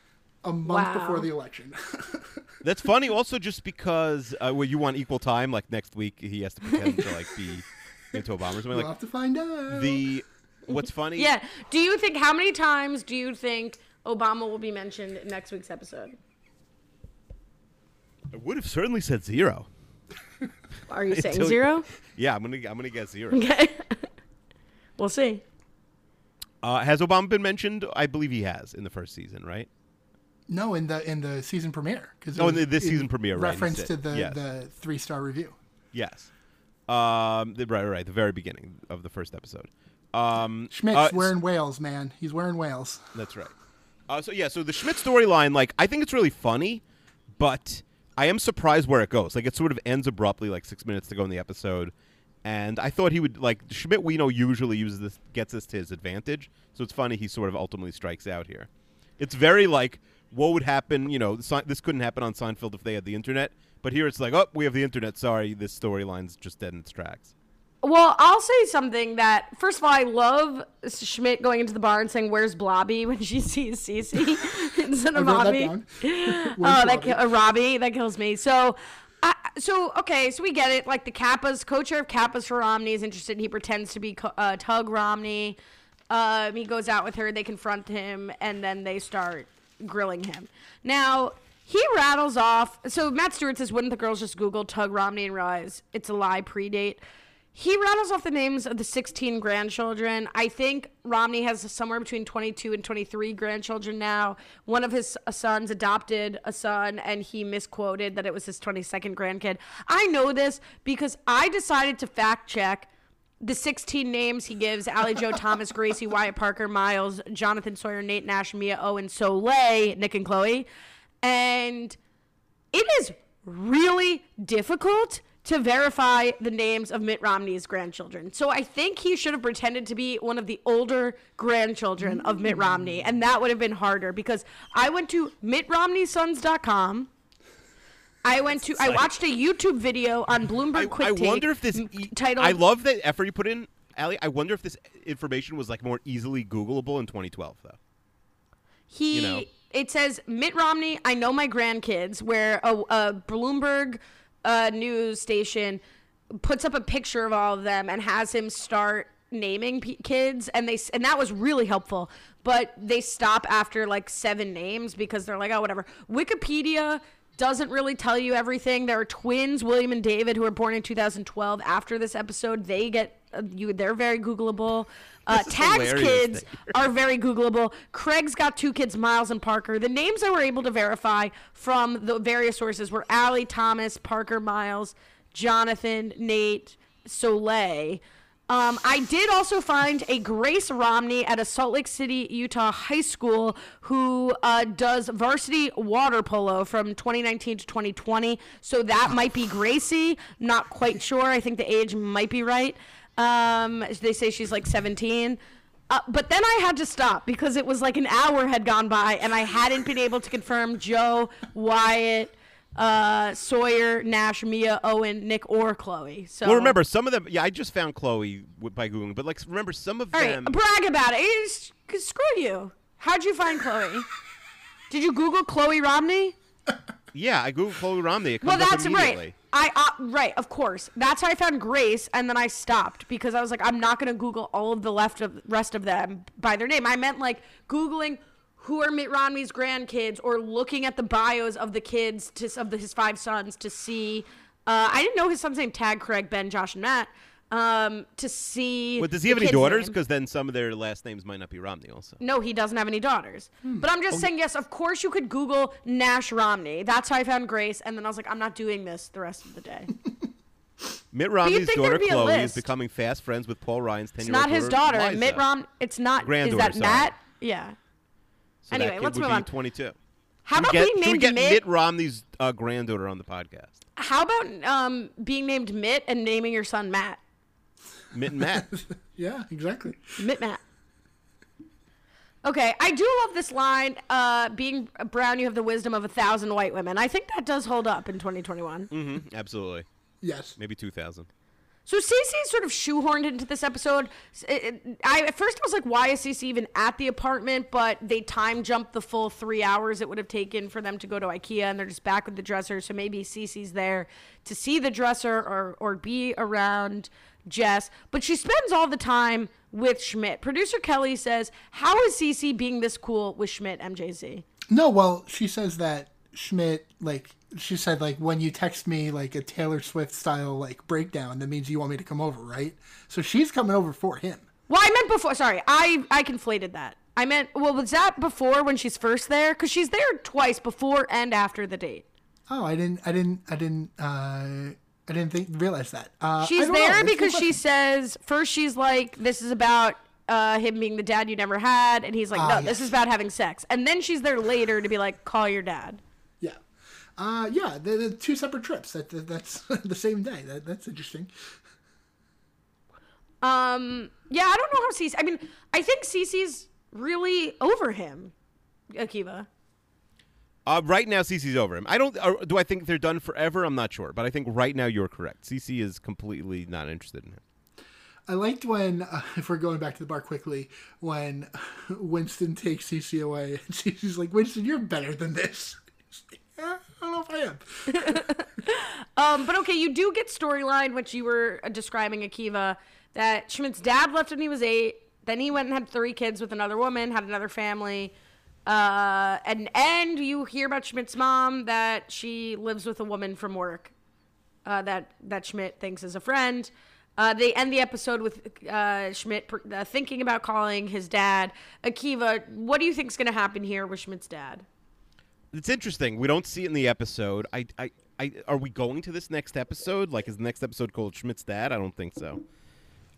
A month Wow. before the election. (laughs) That's funny. Also, just because uh, well, you want equal time. Like next week, he has to pretend to like be (laughs) into Obama or something. we'll Like have to find out. the what's funny? Yeah. Do you think how many times do you think Obama will be mentioned in next week's episode? I would have certainly said zero. (laughs) Are you (laughs) saying Until- zero? Yeah, I'm gonna I'm gonna guess zero. Okay. (laughs) we'll see. Uh, has Obama been mentioned? I believe he has in the first season, right? No, in the in the season premiere. Cause Oh, in the- this season premiere, right, Reference you to the Yes. the three star review. Yes. Um, the, right, right, the very beginning of the first episode. Um, Schmidt's uh, wearing whales, man. He's wearing whales. That's right. Uh, so yeah, so the Schmidt storyline, like, I think it's really funny, but I am surprised where it goes. Like, it sort of ends abruptly, like six minutes to go in the episode, and I thought he would like Schmidt. We know usually uses this, gets this to his advantage. So it's funny he sort of ultimately strikes out here. It's very like what would happen. You know, this couldn't happen on Seinfeld if they had the internet, but here it's like, oh, we have the internet. Sorry, this storyline's just dead in its tracks. Well, I'll say something that first of all, I love Schmidt going into the bar and saying, "Where's Blobby?" (laughs) when she sees Cece (laughs) instead of that Robbie. down. (laughs) Oh, that ki- uh, Robbie that kills me. So, uh, so okay, so we get it. Like the Kappas, co-chair of Kappas for Romney is interested. He pretends to be uh, Tagg Romney. Um, he goes out with her. They confront him, and then they start grilling him. Now he rattles off. So Matt Stewart says, "Wouldn't the girls just Google Tagg Romney and realize it's a lie predate?" He rattles off the names of the 16 grandchildren. I think Romney has somewhere between 22 and 23 grandchildren now. One of his sons adopted a son, and he misquoted that it was his 22nd grandkid. I know this because I decided to fact check the 16 names he gives Allie Joe (laughs) Thomas, Gracie, Wyatt Parker, Miles, Jonathan Sawyer, Nate Nash, Mia Owen, Soleil, Nick and Chloe. And it is really difficult to verify the names of Mitt Romney's grandchildren. So I think he should have pretended to be one of the older grandchildren of Mitt mm. Romney, and that would have been harder because I went to mittromneysons.com. I went to I watched a YouTube video on Bloomberg I, Quick I Take wonder if this e- titled I love that effort you put in, Ali. I wonder if this information was like more easily Googleable in 2012, though. He you know. it says Mitt Romney. I know my grandkids. Where a, a Bloomberg uh, news station puts up a picture of all of them and has him start naming p- kids, and they and that was really helpful. But they stop after like seven names because they're like, oh, whatever. Wikipedia doesn't really tell you everything. There are twins, William and David, who were born in 2012. After this episode, they get uh, you. They're very Googleable. Uh, Tagg's kids (laughs) are very Googleable. Craig's got two kids, Miles and Parker. The names I were able to verify from the various sources were Allie, Thomas, Parker, Miles, Jonathan, Nate, Soleil. Um, I did also find a Grace Romney at a Salt Lake City, Utah high school who uh, does varsity water polo from 2019 to 2020. So that might be Gracie. Not quite sure. I think the age might be right. Um, they say she's like 17. Uh, but then I had to stop because it was like an hour had gone by and I hadn't been able to confirm Joe, Wyatt, uh, Sawyer, Nash, Mia, Owen, Nick, or Chloe. So Well, remember some of them. Yeah, I just found Chloe by googling, but like remember some of All right, them. brag about it. It's- screw you. How'd you find Chloe? (laughs) Did you Google Chloe Romney? yeah, I googled Chloe Romney. Well, that's right. I uh, right, of course. That's how I found Grace, and then I stopped because I was like, I'm not gonna Google all of the left of rest of them by their name. I meant like Googling who are Mitt Romney's grandkids, or looking at the bios of the kids to, of the, his five sons to see. Uh, I didn't know his son's name. Tagg Craig, Ben, Josh, and Matt. Um, to see. Well, does he have any daughters? Because then some of their last names might not be Romney. Also, No, he doesn't have any daughters. Hmm. But I'm Oh, just saying, yes, of course you could Google Nash Romney. That's how I found Grace. And then I was like, I'm not doing this the rest of the day. (laughs) Mitt Romney's daughter there'd be a Chloe is becoming fast friends with Paul Ryan's It's ten-year-old It's not his daughter. Liza. Mitt Rom. It's not. Is Granddaughter, that sorry. Matt? Yeah. So Anyway, that let's would move be on. Twenty-two. How Should about get, being should we named get Mitt? Mitt Romney's uh, granddaughter on the podcast? How about um, being named Mitt and naming your son Matt? Mitt and Matt. (laughs) Yeah, exactly. Mitt Matt. Okay, I do love this line. Uh, being brown, you have the wisdom of a thousand white women. I think that does hold up in 2021. Mm-hmm, Absolutely. Yes. Maybe two thousand. So Cece sort of shoehorned into this episode. I at first I was like, why is Cece even at the apartment? But they time jumped the full three hours it would have taken for them to go to IKEA, and they're just back with the dresser. So maybe Cece's there to see the dresser or or be around Jess. But she spends all the time with Schmidt. Producer Kelly says, "How is Cece being this cool with Schmidt?" MJC. No, well, she says that Schmidt, like, she said, like, when you text me, like, a Taylor Swift style, like, breakdown, that means you want me to come over, right? So she's coming over for him. Well, I meant before. Sorry, I I conflated that. I meant well, was that before when she's first there? Because she's there twice before and after the date. Oh, I didn't, I didn't, I didn't, uh, I didn't think realize that. Uh, She's there That's a good because she says first she's like, "This is about uh, him being the dad you never had," and he's like, Ah, "No, yes. this is about having sex." And then she's there later to be like, "Call your dad." Yeah. Uh, yeah, they're, they're two separate trips. That, that that's (laughs) the same day. That, that's interesting. Um, yeah, I don't know how Cece. I mean, I think Cece's really over him, Akiva. Uh, right now, Cece's over him. I don't. Uh, do I think they're done forever? I'm not sure, but I think right now you're correct. Cece is completely not interested in him. I liked when, uh, (laughs) if we're going back to the bar quickly, when (laughs) Winston takes Cece away, and Cece's like, Winston, you're better than this. He's like, "Eh, I don't know if I am. (laughs) Um, but okay, you do get storyline, which you were uh, describing, Akiva, that Schmidt's dad left when he was eight. Then he went and had three kids with another woman, had another family. Uh, and and you hear about Schmidt's mom that she lives with a woman from work uh, that that Schmidt thinks is a friend. Uh, they end the episode with uh, Schmidt uh, thinking about calling his dad. Akiva, what do you think is going to happen here with Schmidt's dad? It's interesting. We don't see it in the episode. I, I, I, are we going to this next episode? Like, is the next episode called Schmidt's Dad? I don't think so.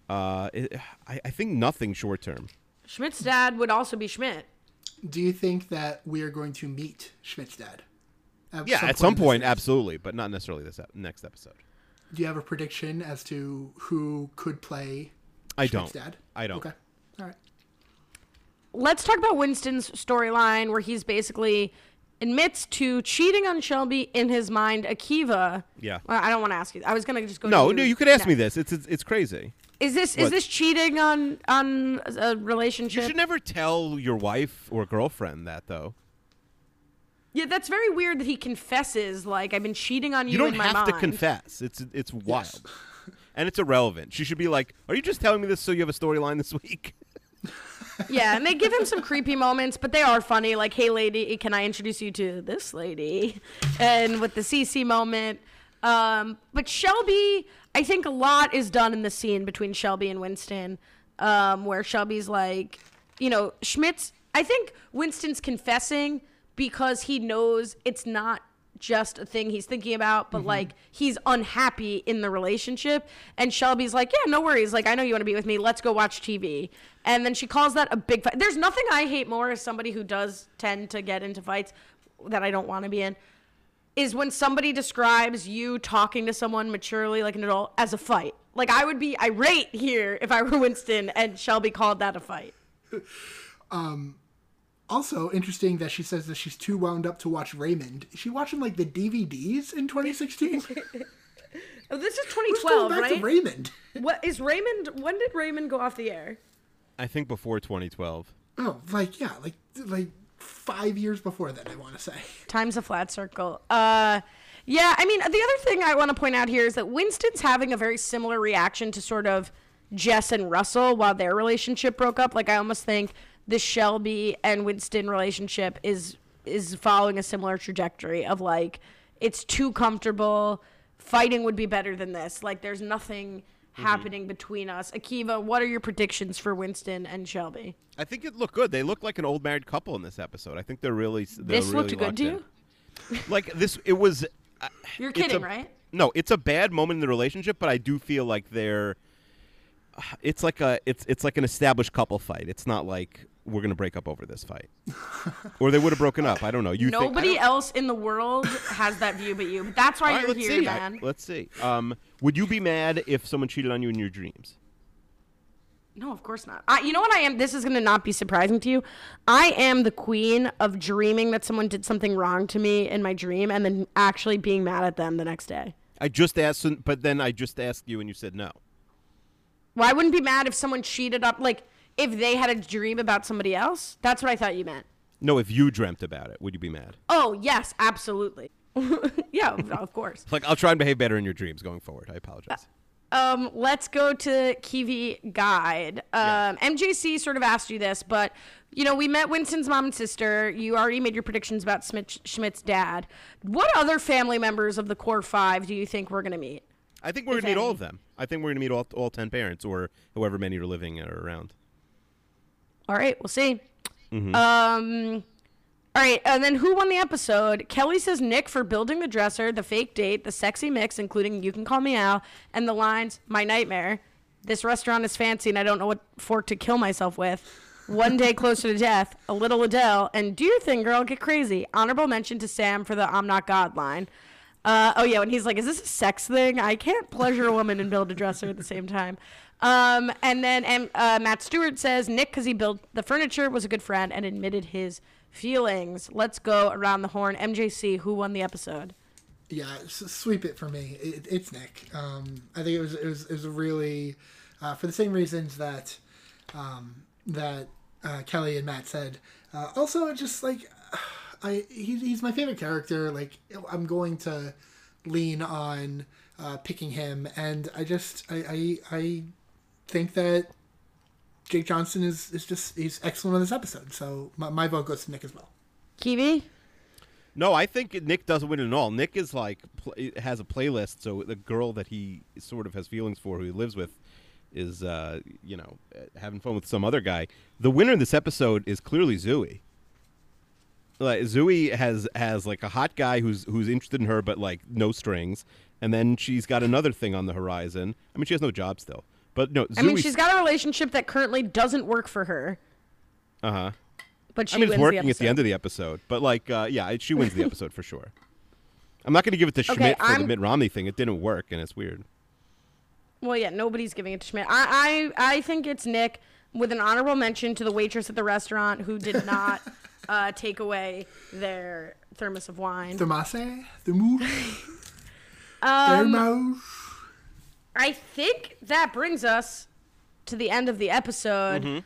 Uh, it, I, I think nothing short term. Schmidt's dad would also be Schmidt. Do you think that we are going to meet Schmidt's dad? Yeah, at some point, absolutely, but not necessarily this ep- next episode. Do you have a prediction as to who could play I Schmidt's don't. dad? I don't. Okay. All right. let's talk about Winston's storyline where he's basically admits to cheating on Shelby in his mind. Akiva. Yeah. Well, I don't want to ask you. I was gonna just go. No, no, you could ask me this. It's it's, it's crazy. Is this is this cheating on on a relationship? You should never tell your wife or girlfriend that, though. yeah, that's very weird that he confesses. Like I've been cheating on you. You don't have to confess. It's it's wild. and it's irrelevant. She should be like, "Are you just telling me this so you have a storyline this week?" Yeah, and they give him some creepy moments, but they are funny. Like, hey, lady, can I introduce you to this lady? And with the Cece moment. Um, but Shelby, I think a lot is done in the scene between Shelby and Winston, um, where Shelby's like, you know, Schmidt's. I think Winston's confessing because he knows it's not just a thing he's thinking about, but like he's unhappy in the relationship. And Shelby's like, yeah, no worries. Like, I know you want to be with me. Let's go watch TV. And then she calls that a big fight. There's nothing I hate more as somebody who does tend to get into fights that I don't want to be in is when somebody describes you talking to someone maturely like an adult as a fight. Like I would be irate here if I were Winston and Shelby called that a fight. (laughs) um Also interesting that she says that she's too wound up to watch Raymond. Is she watching like the DVDs in 2016? (laughs) Oh, this is Who's going 2012, back to right? Raymond? What is Raymond? When did Raymond go off the air? I think before 2012. Oh, like yeah, like like five years before that. I want to say. (laughs) Time's a flat circle. Uh, yeah, I mean, the other thing I want to point out here is that Winston's having a very similar reaction to sort of Jess and Russell while their relationship broke up. Like, I almost think the Shelby and Winston relationship is is following a similar trajectory of like it's too comfortable. Fighting would be better than this. Like, there's nothing happening between us. Akiva, what are your predictions for Winston and Shelby? I think it looked good. They look like an old married couple in this episode. I think they're really. They're This really looked good to you? (laughs) Like this, it was. uh, You're kidding, a- right? No, it's a bad moment in the relationship, but I do feel like they're. It's like a it's it's like an established couple fight. It's not like we're gonna break up over this fight, (laughs) or they would have broken up. I don't know. You think- Nobody don't- else in the world has that view but you. But that's why right, you're let's here, see. I- man. let's see. Um, would you be mad if someone cheated on you in your dreams? No, of course not. I, you know what I am? This is going to not be surprising to you. I am the queen of dreaming that someone did something wrong to me in my dream and then actually being mad at them the next day. I just asked, but then I just asked you, and you said no. Well, I wouldn't be mad if someone cheated up, like if they had a dream about somebody else. That's what I thought you meant. No, if you dreamt about it, would you be mad? Oh, yes, absolutely. (laughs) yeah, of course. Like, I'll try and behave better in your dreams going forward. I apologize. Um, let's go to Kiwi Guide. Um, MJC sort of asked you this, but you know, we met Winston's mom and sister. You already made your predictions about Schmidt, Schmidt's dad. What other family members of the core five do you think we're gonna meet? I think we're gonna meet all of them. I think we're gonna meet all all ten parents or however many are living or around. All right, we'll see. Um, all right, and then who won the episode? Kelly says Nick for building the dresser, the fake date, the sexy mix, including "You can call me Al," and the lines "My nightmare." This restaurant is fancy, and I don't know what fork to kill myself with. One day closer to death, a little Adele, and do your thing, girl, get crazy. Honorable mention to Sam for the "I'm not God" line. Uh, oh yeah, when he's like, "Is this a sex thing? I can't pleasure a woman and build a dresser at the same time." Um, and then um, uh, Matt Stewart says Nick, because he built the furniture, was a good friend and admitted his feelings. Let's go around the horn. MJC, who won the episode? Yeah, sweep it for me. It, it's Nick. Um, I think it was it was, it was really uh, for the same reasons that um, that uh, Kelly and Matt said. Uh, also, just like (sighs) I, he, he's my favorite character. Like I'm going to lean on uh, picking him, and I just I I, I think that Jake Johnson is is just he's excellent on this episode. So my, my vote goes to Nick as well. Kiwi? No, I think Nick doesn't win at all. Nick is like pl- has a playlist, so the girl that he sort of has feelings for, who he lives with, is uh, you know uh, having fun with some other guy. The winner in this episode is clearly Zooey. Like Zooey has has like a hot guy who's who's interested in her, but like no strings, and then she's got another thing on the horizon. I mean, she has no job still, but no. I mean, she's got a relationship that currently doesn't work for her, uh huh. but she I mean, wins it's working the at the end of the episode, but like, uh, yeah, she wins the (laughs) episode for sure. I'm not going to give it to Okay, Schmidt for the I'm- Mitt Romney thing. It didn't work, and it's weird. Well, yeah, nobody's giving it to Schmidt. I, I, I think it's Nick with an honorable mention to the waitress at the restaurant who did not (laughs) uh, take away their thermos of wine. Thermose, (laughs) thermos, Um, thermos. I think that brings us to the end of the episode. Mm-hmm.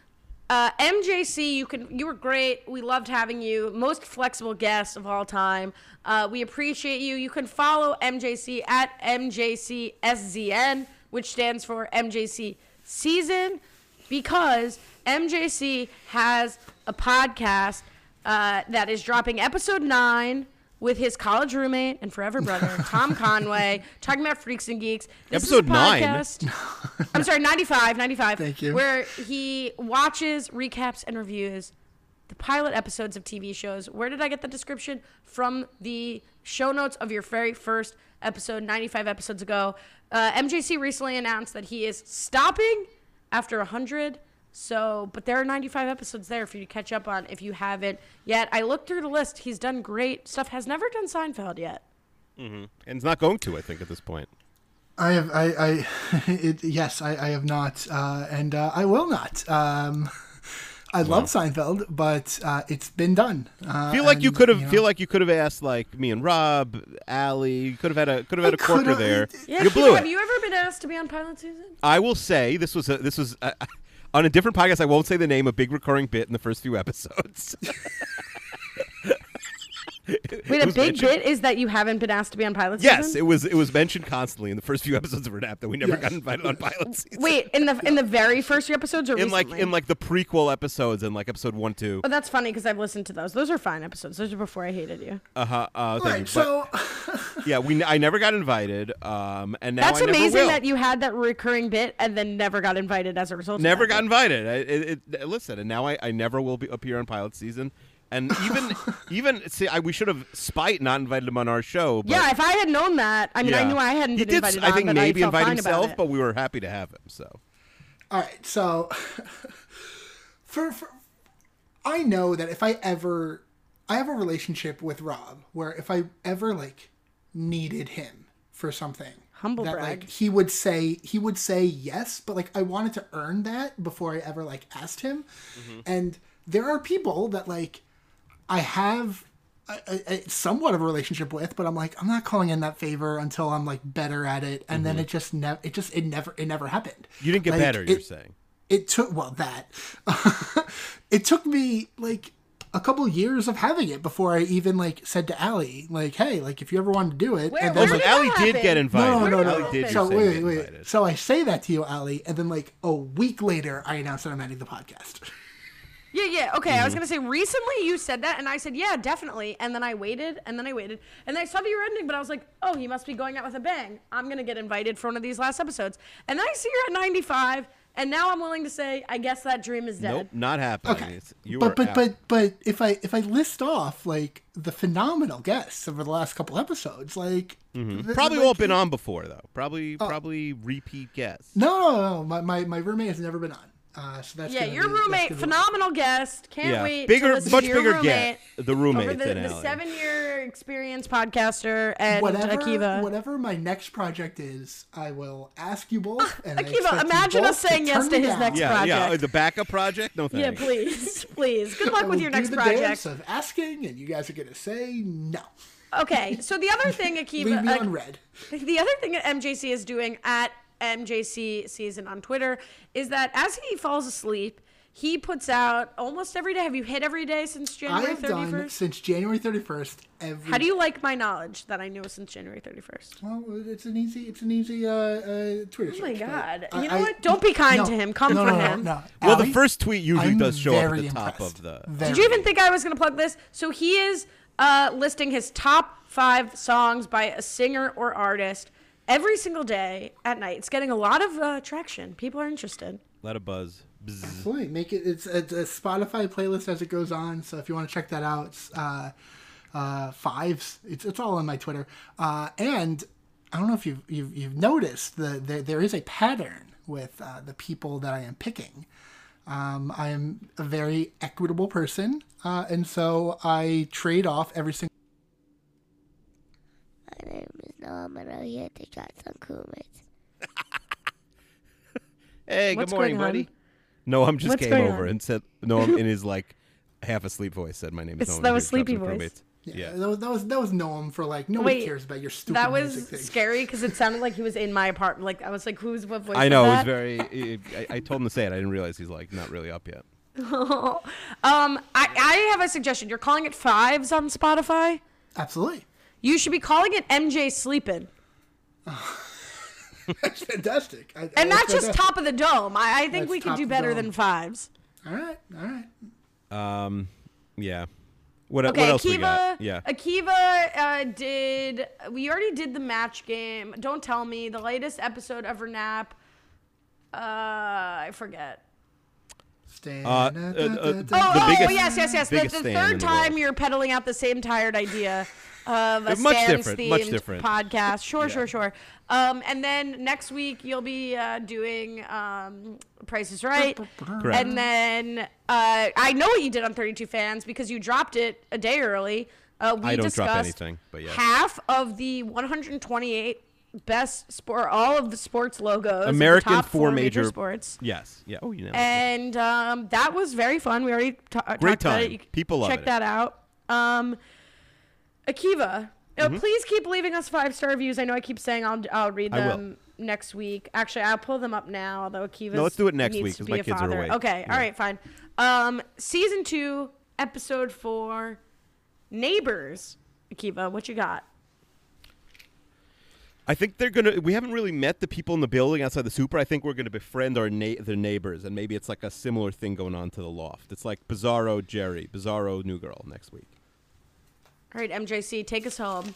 Uh, MJC, you can you were great. We loved having you. Most flexible guest of all time. Uh, we appreciate you. You can follow MJC at MJCSZN which stands for MJC Season, because MJC has a podcast uh, that is dropping episode nine with his college roommate and forever brother (laughs) Tom Conway, talking about freaks and geeks. This is a Episode nine? podcast- (laughs) I'm sorry, 95, 95. Thank you. Where he watches, recaps, and reviews the pilot episodes of TV shows. Where did I get the description? From the show notes of your very first episode, 95 episodes ago. Uh, MJC recently announced that he is stopping after 100. So, but there are 95 episodes there for you to catch up on if you haven't yet. I looked through the list. He's done great stuff. Has never done Seinfeld yet. and it's not going to. I think at this point. I have, I, I, (laughs) it, yes, I, I have not, uh, and uh, I will not. Um, (laughs) I love Seinfeld, but uh, it's been done. Uh, Feel like you could have. know, Feel like you could have asked like me and Rob, Allie. You could have had a. Could have had I a corker there. Yeah, you blew have it. you ever been asked to be on pilot season? I will say this was a, this was a, on a different podcast. I won't say the name. A big recurring bit in the first few episodes. (laughs) (laughs) Wait, a big mentioned- bit is that you haven't been asked to be on pilot season. yes, it was. It was mentioned constantly in the first few episodes of Renap that we never got invited on pilot (laughs) season. Wait, in the in the very first few episodes or in like in like the prequel episodes and like episode one, two. Oh, that's funny because I've listened to those. Those are fine episodes. Those are before I hated you. Uh huh. Uh, thank you. right, But, so (laughs) yeah, we. I never got invited. Um, and now That's I never amazing will. that you had that recurring bit and then never got invited as a result. Never of that got bit. invited. I, it, it, listen, and now I, I never will be appear on pilot season. And even (laughs) even see, I, we should have spite not invited him on our show. But, Yeah, if I had known that, I mean, I knew I hadn't He been did. invited I think but maybe I invite himself, but we were happy to have him. So All right, so (laughs) for, for I know that if I ever I have a relationship with Rob where if I ever like needed him for something Humble that brag. like he would say he would say yes, but like I wanted to earn that before I ever like asked him. Mm-hmm. And there are people that like I have a, a, a somewhat of a relationship with, but I'm like I'm not calling in that favor until I'm like better at it, and then mm-hmm. it just never it just it never it never happened. you didn't get Like, better. You're saying. it took well that (laughs) it took me like a couple years of having it before I even like said to Allie like hey like if you ever wanted to do it Where- and then like, Allie that did get invited. no no no Allie no did. so you say wait wait so I say that to you Allie and then like a week later I announced that I'm ending the podcast Yeah, yeah. Okay, Mm-hmm. I was gonna say recently you said that, and I said yeah, definitely. And then I waited, and then I waited, and then I saw that you were ending, but I was like, oh, he must be going out with a bang. I'm gonna get invited for one of these last episodes, and then I see you're at 95, and now I'm willing to say, I guess that dream is dead. Nope, not happening. okay It's- You but but out. but but if I if I list off like the phenomenal guests over the last couple episodes like th- probably like, all been on before though. Probably Oh. probably repeat guests. no no no my, my, my roommate has never been on uh, so that's Yeah, your be- roommate, gonna be- phenomenal guest. Can't Yeah, wait. bigger, to much to bigger roommate get the roommate over the, than the Allie. seven-year experience podcaster and whatever, Akiva. whatever my next project is, I will ask you both. And Akiva, imagine both us saying to yes to his down. next yeah, yeah. project. The backup project? No yeah, please, (laughs) please. Good luck with will your do next the project. dance of asking, and you guys are gonna say no. Okay, so the other thing, (laughs) Akiva, Leave me uh, on red. The other thing that MJC is doing at MJC Season on Twitter is that as he falls asleep, he puts out almost every day. Have you hit every day since I January have done 31st? since January thirty first. Every How do you like my knowledge that I knew since January 31st? Well, it's an easy, it's an easy uh, uh, Twitter. Oh my search, but God. I- You know I- what? Don't be kind no, to him. Come no, for no, no, him. No, Well, the first tweet usually I'm does show up at very the top of the. Very. Did you even think I was going to plug this? So he is uh, listing his top five songs by a singer or artist every single day at night. It's getting a lot of uh, traction. People are interested. Let a buzz. Bzz. Absolutely. Make it. It's, it's a Spotify playlist as it goes on. So if you want to check that out, it's, uh, uh, fives. It's it's all on my Twitter. Uh, and I don't know if you've you've, you've noticed the, the there is a pattern with uh, the people that I am picking. Um, I am a very equitable person, uh, and so I trade off every single. My name is Noam, and I'm here to chat some crewmates. (laughs) Hey, What's good morning, going on? buddy. No, I'm just What's came going over on? and said no. (laughs) In his like half asleep voice. Said my name is. It's- Noam, that I'm was here to drop sleepy some voice. crewmates." Yeah. That was that was that was Noam for like nobody Wait, cares about your stupid That music was thing. scary because it sounded like he was in my apartment. Like I was like, "Who's what voice?" I know. It was that? very. I, I told him to say it. I didn't realize he's like not really up yet. (laughs) um, I I have a suggestion. You're calling it fives on Spotify. Absolutely. You should be calling it MJ sleeping. (laughs) That's fantastic. I, And that's that's just fantastic. top of the dome. I, I think That's we could do better than fives. All right, all right. Um, yeah. What, Okay, what else we Akiva. got? Yeah. Akiva uh, did. We already did the match game. Don't tell me the latest episode of Nap. Uh, I forget. Stand. Uh, uh, uh, Oh, The oh, biggest- yes, yes, yes. The, the third in the time you're peddling out the same tired idea of a much Stans different, much themed different. podcast. Sure, Yeah. sure, sure. Um, and then next week you'll be uh, doing um, Price is Right. Correct. And then uh, I know what you did on 32 Fans because you dropped it a day early. Uh, we I don't drop anything, but yes. half of the 128 best sport, all of the sports logos, American top four major, major- sports. Yes. Yeah. Oh, you know. And um, that was very fun. We already ta- talked about time. it. You People love check it. that out. Um, Akiva, uh, Mm-hmm. please keep leaving us five star reviews. I know I keep saying I'll I'll read them next week. Actually, I'll pull them up now. Although Akiva, No, let's do it next week, to 'cause be my kids are away. Okay, Yeah. all right, fine. Um, season two, episode four, neighbors. Akiva, what you got? I think they're gonna. We haven't really met the people in the building outside the super. I think we're gonna befriend our na- their neighbors, and maybe it's like a similar thing going on to the loft. It's like Bizarro Jerry, Bizarro New Girl next week. All right, MJC, take us home.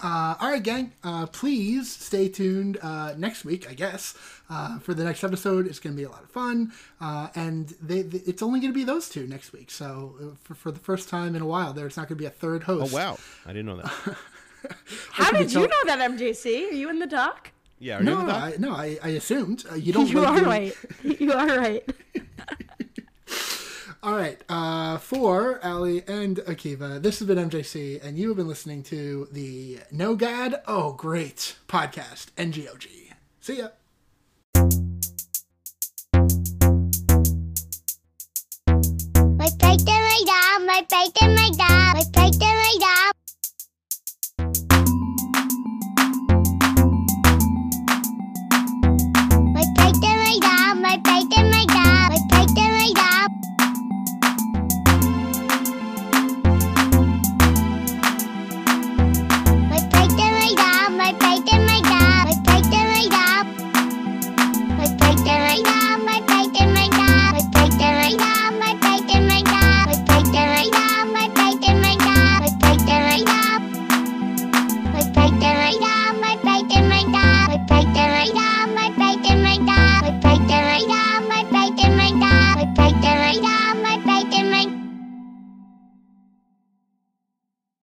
Uh, all right, gang. Uh, please stay tuned uh, next week, I guess, uh, for the next episode. It's going to be a lot of fun, uh, and they, they, it's only going to be those two next week. So uh, for, for the first time in a while, there's not going to be a third host. Oh wow, I didn't know that. (laughs) How did we you tell- know that, MJC? Are you in the doc? Yeah, are you No, in the doc? I, no, I, I assumed uh, you don't. (laughs) You like are doing- right. (laughs) You are right. All right, uh, for Allie and Akiva, this has been MJC, and you have been listening to the No God, Oh Great podcast, NGOG. See ya. My plate and my dog, my plate and my dog, my plate and my dog. My plate and my dog, my plate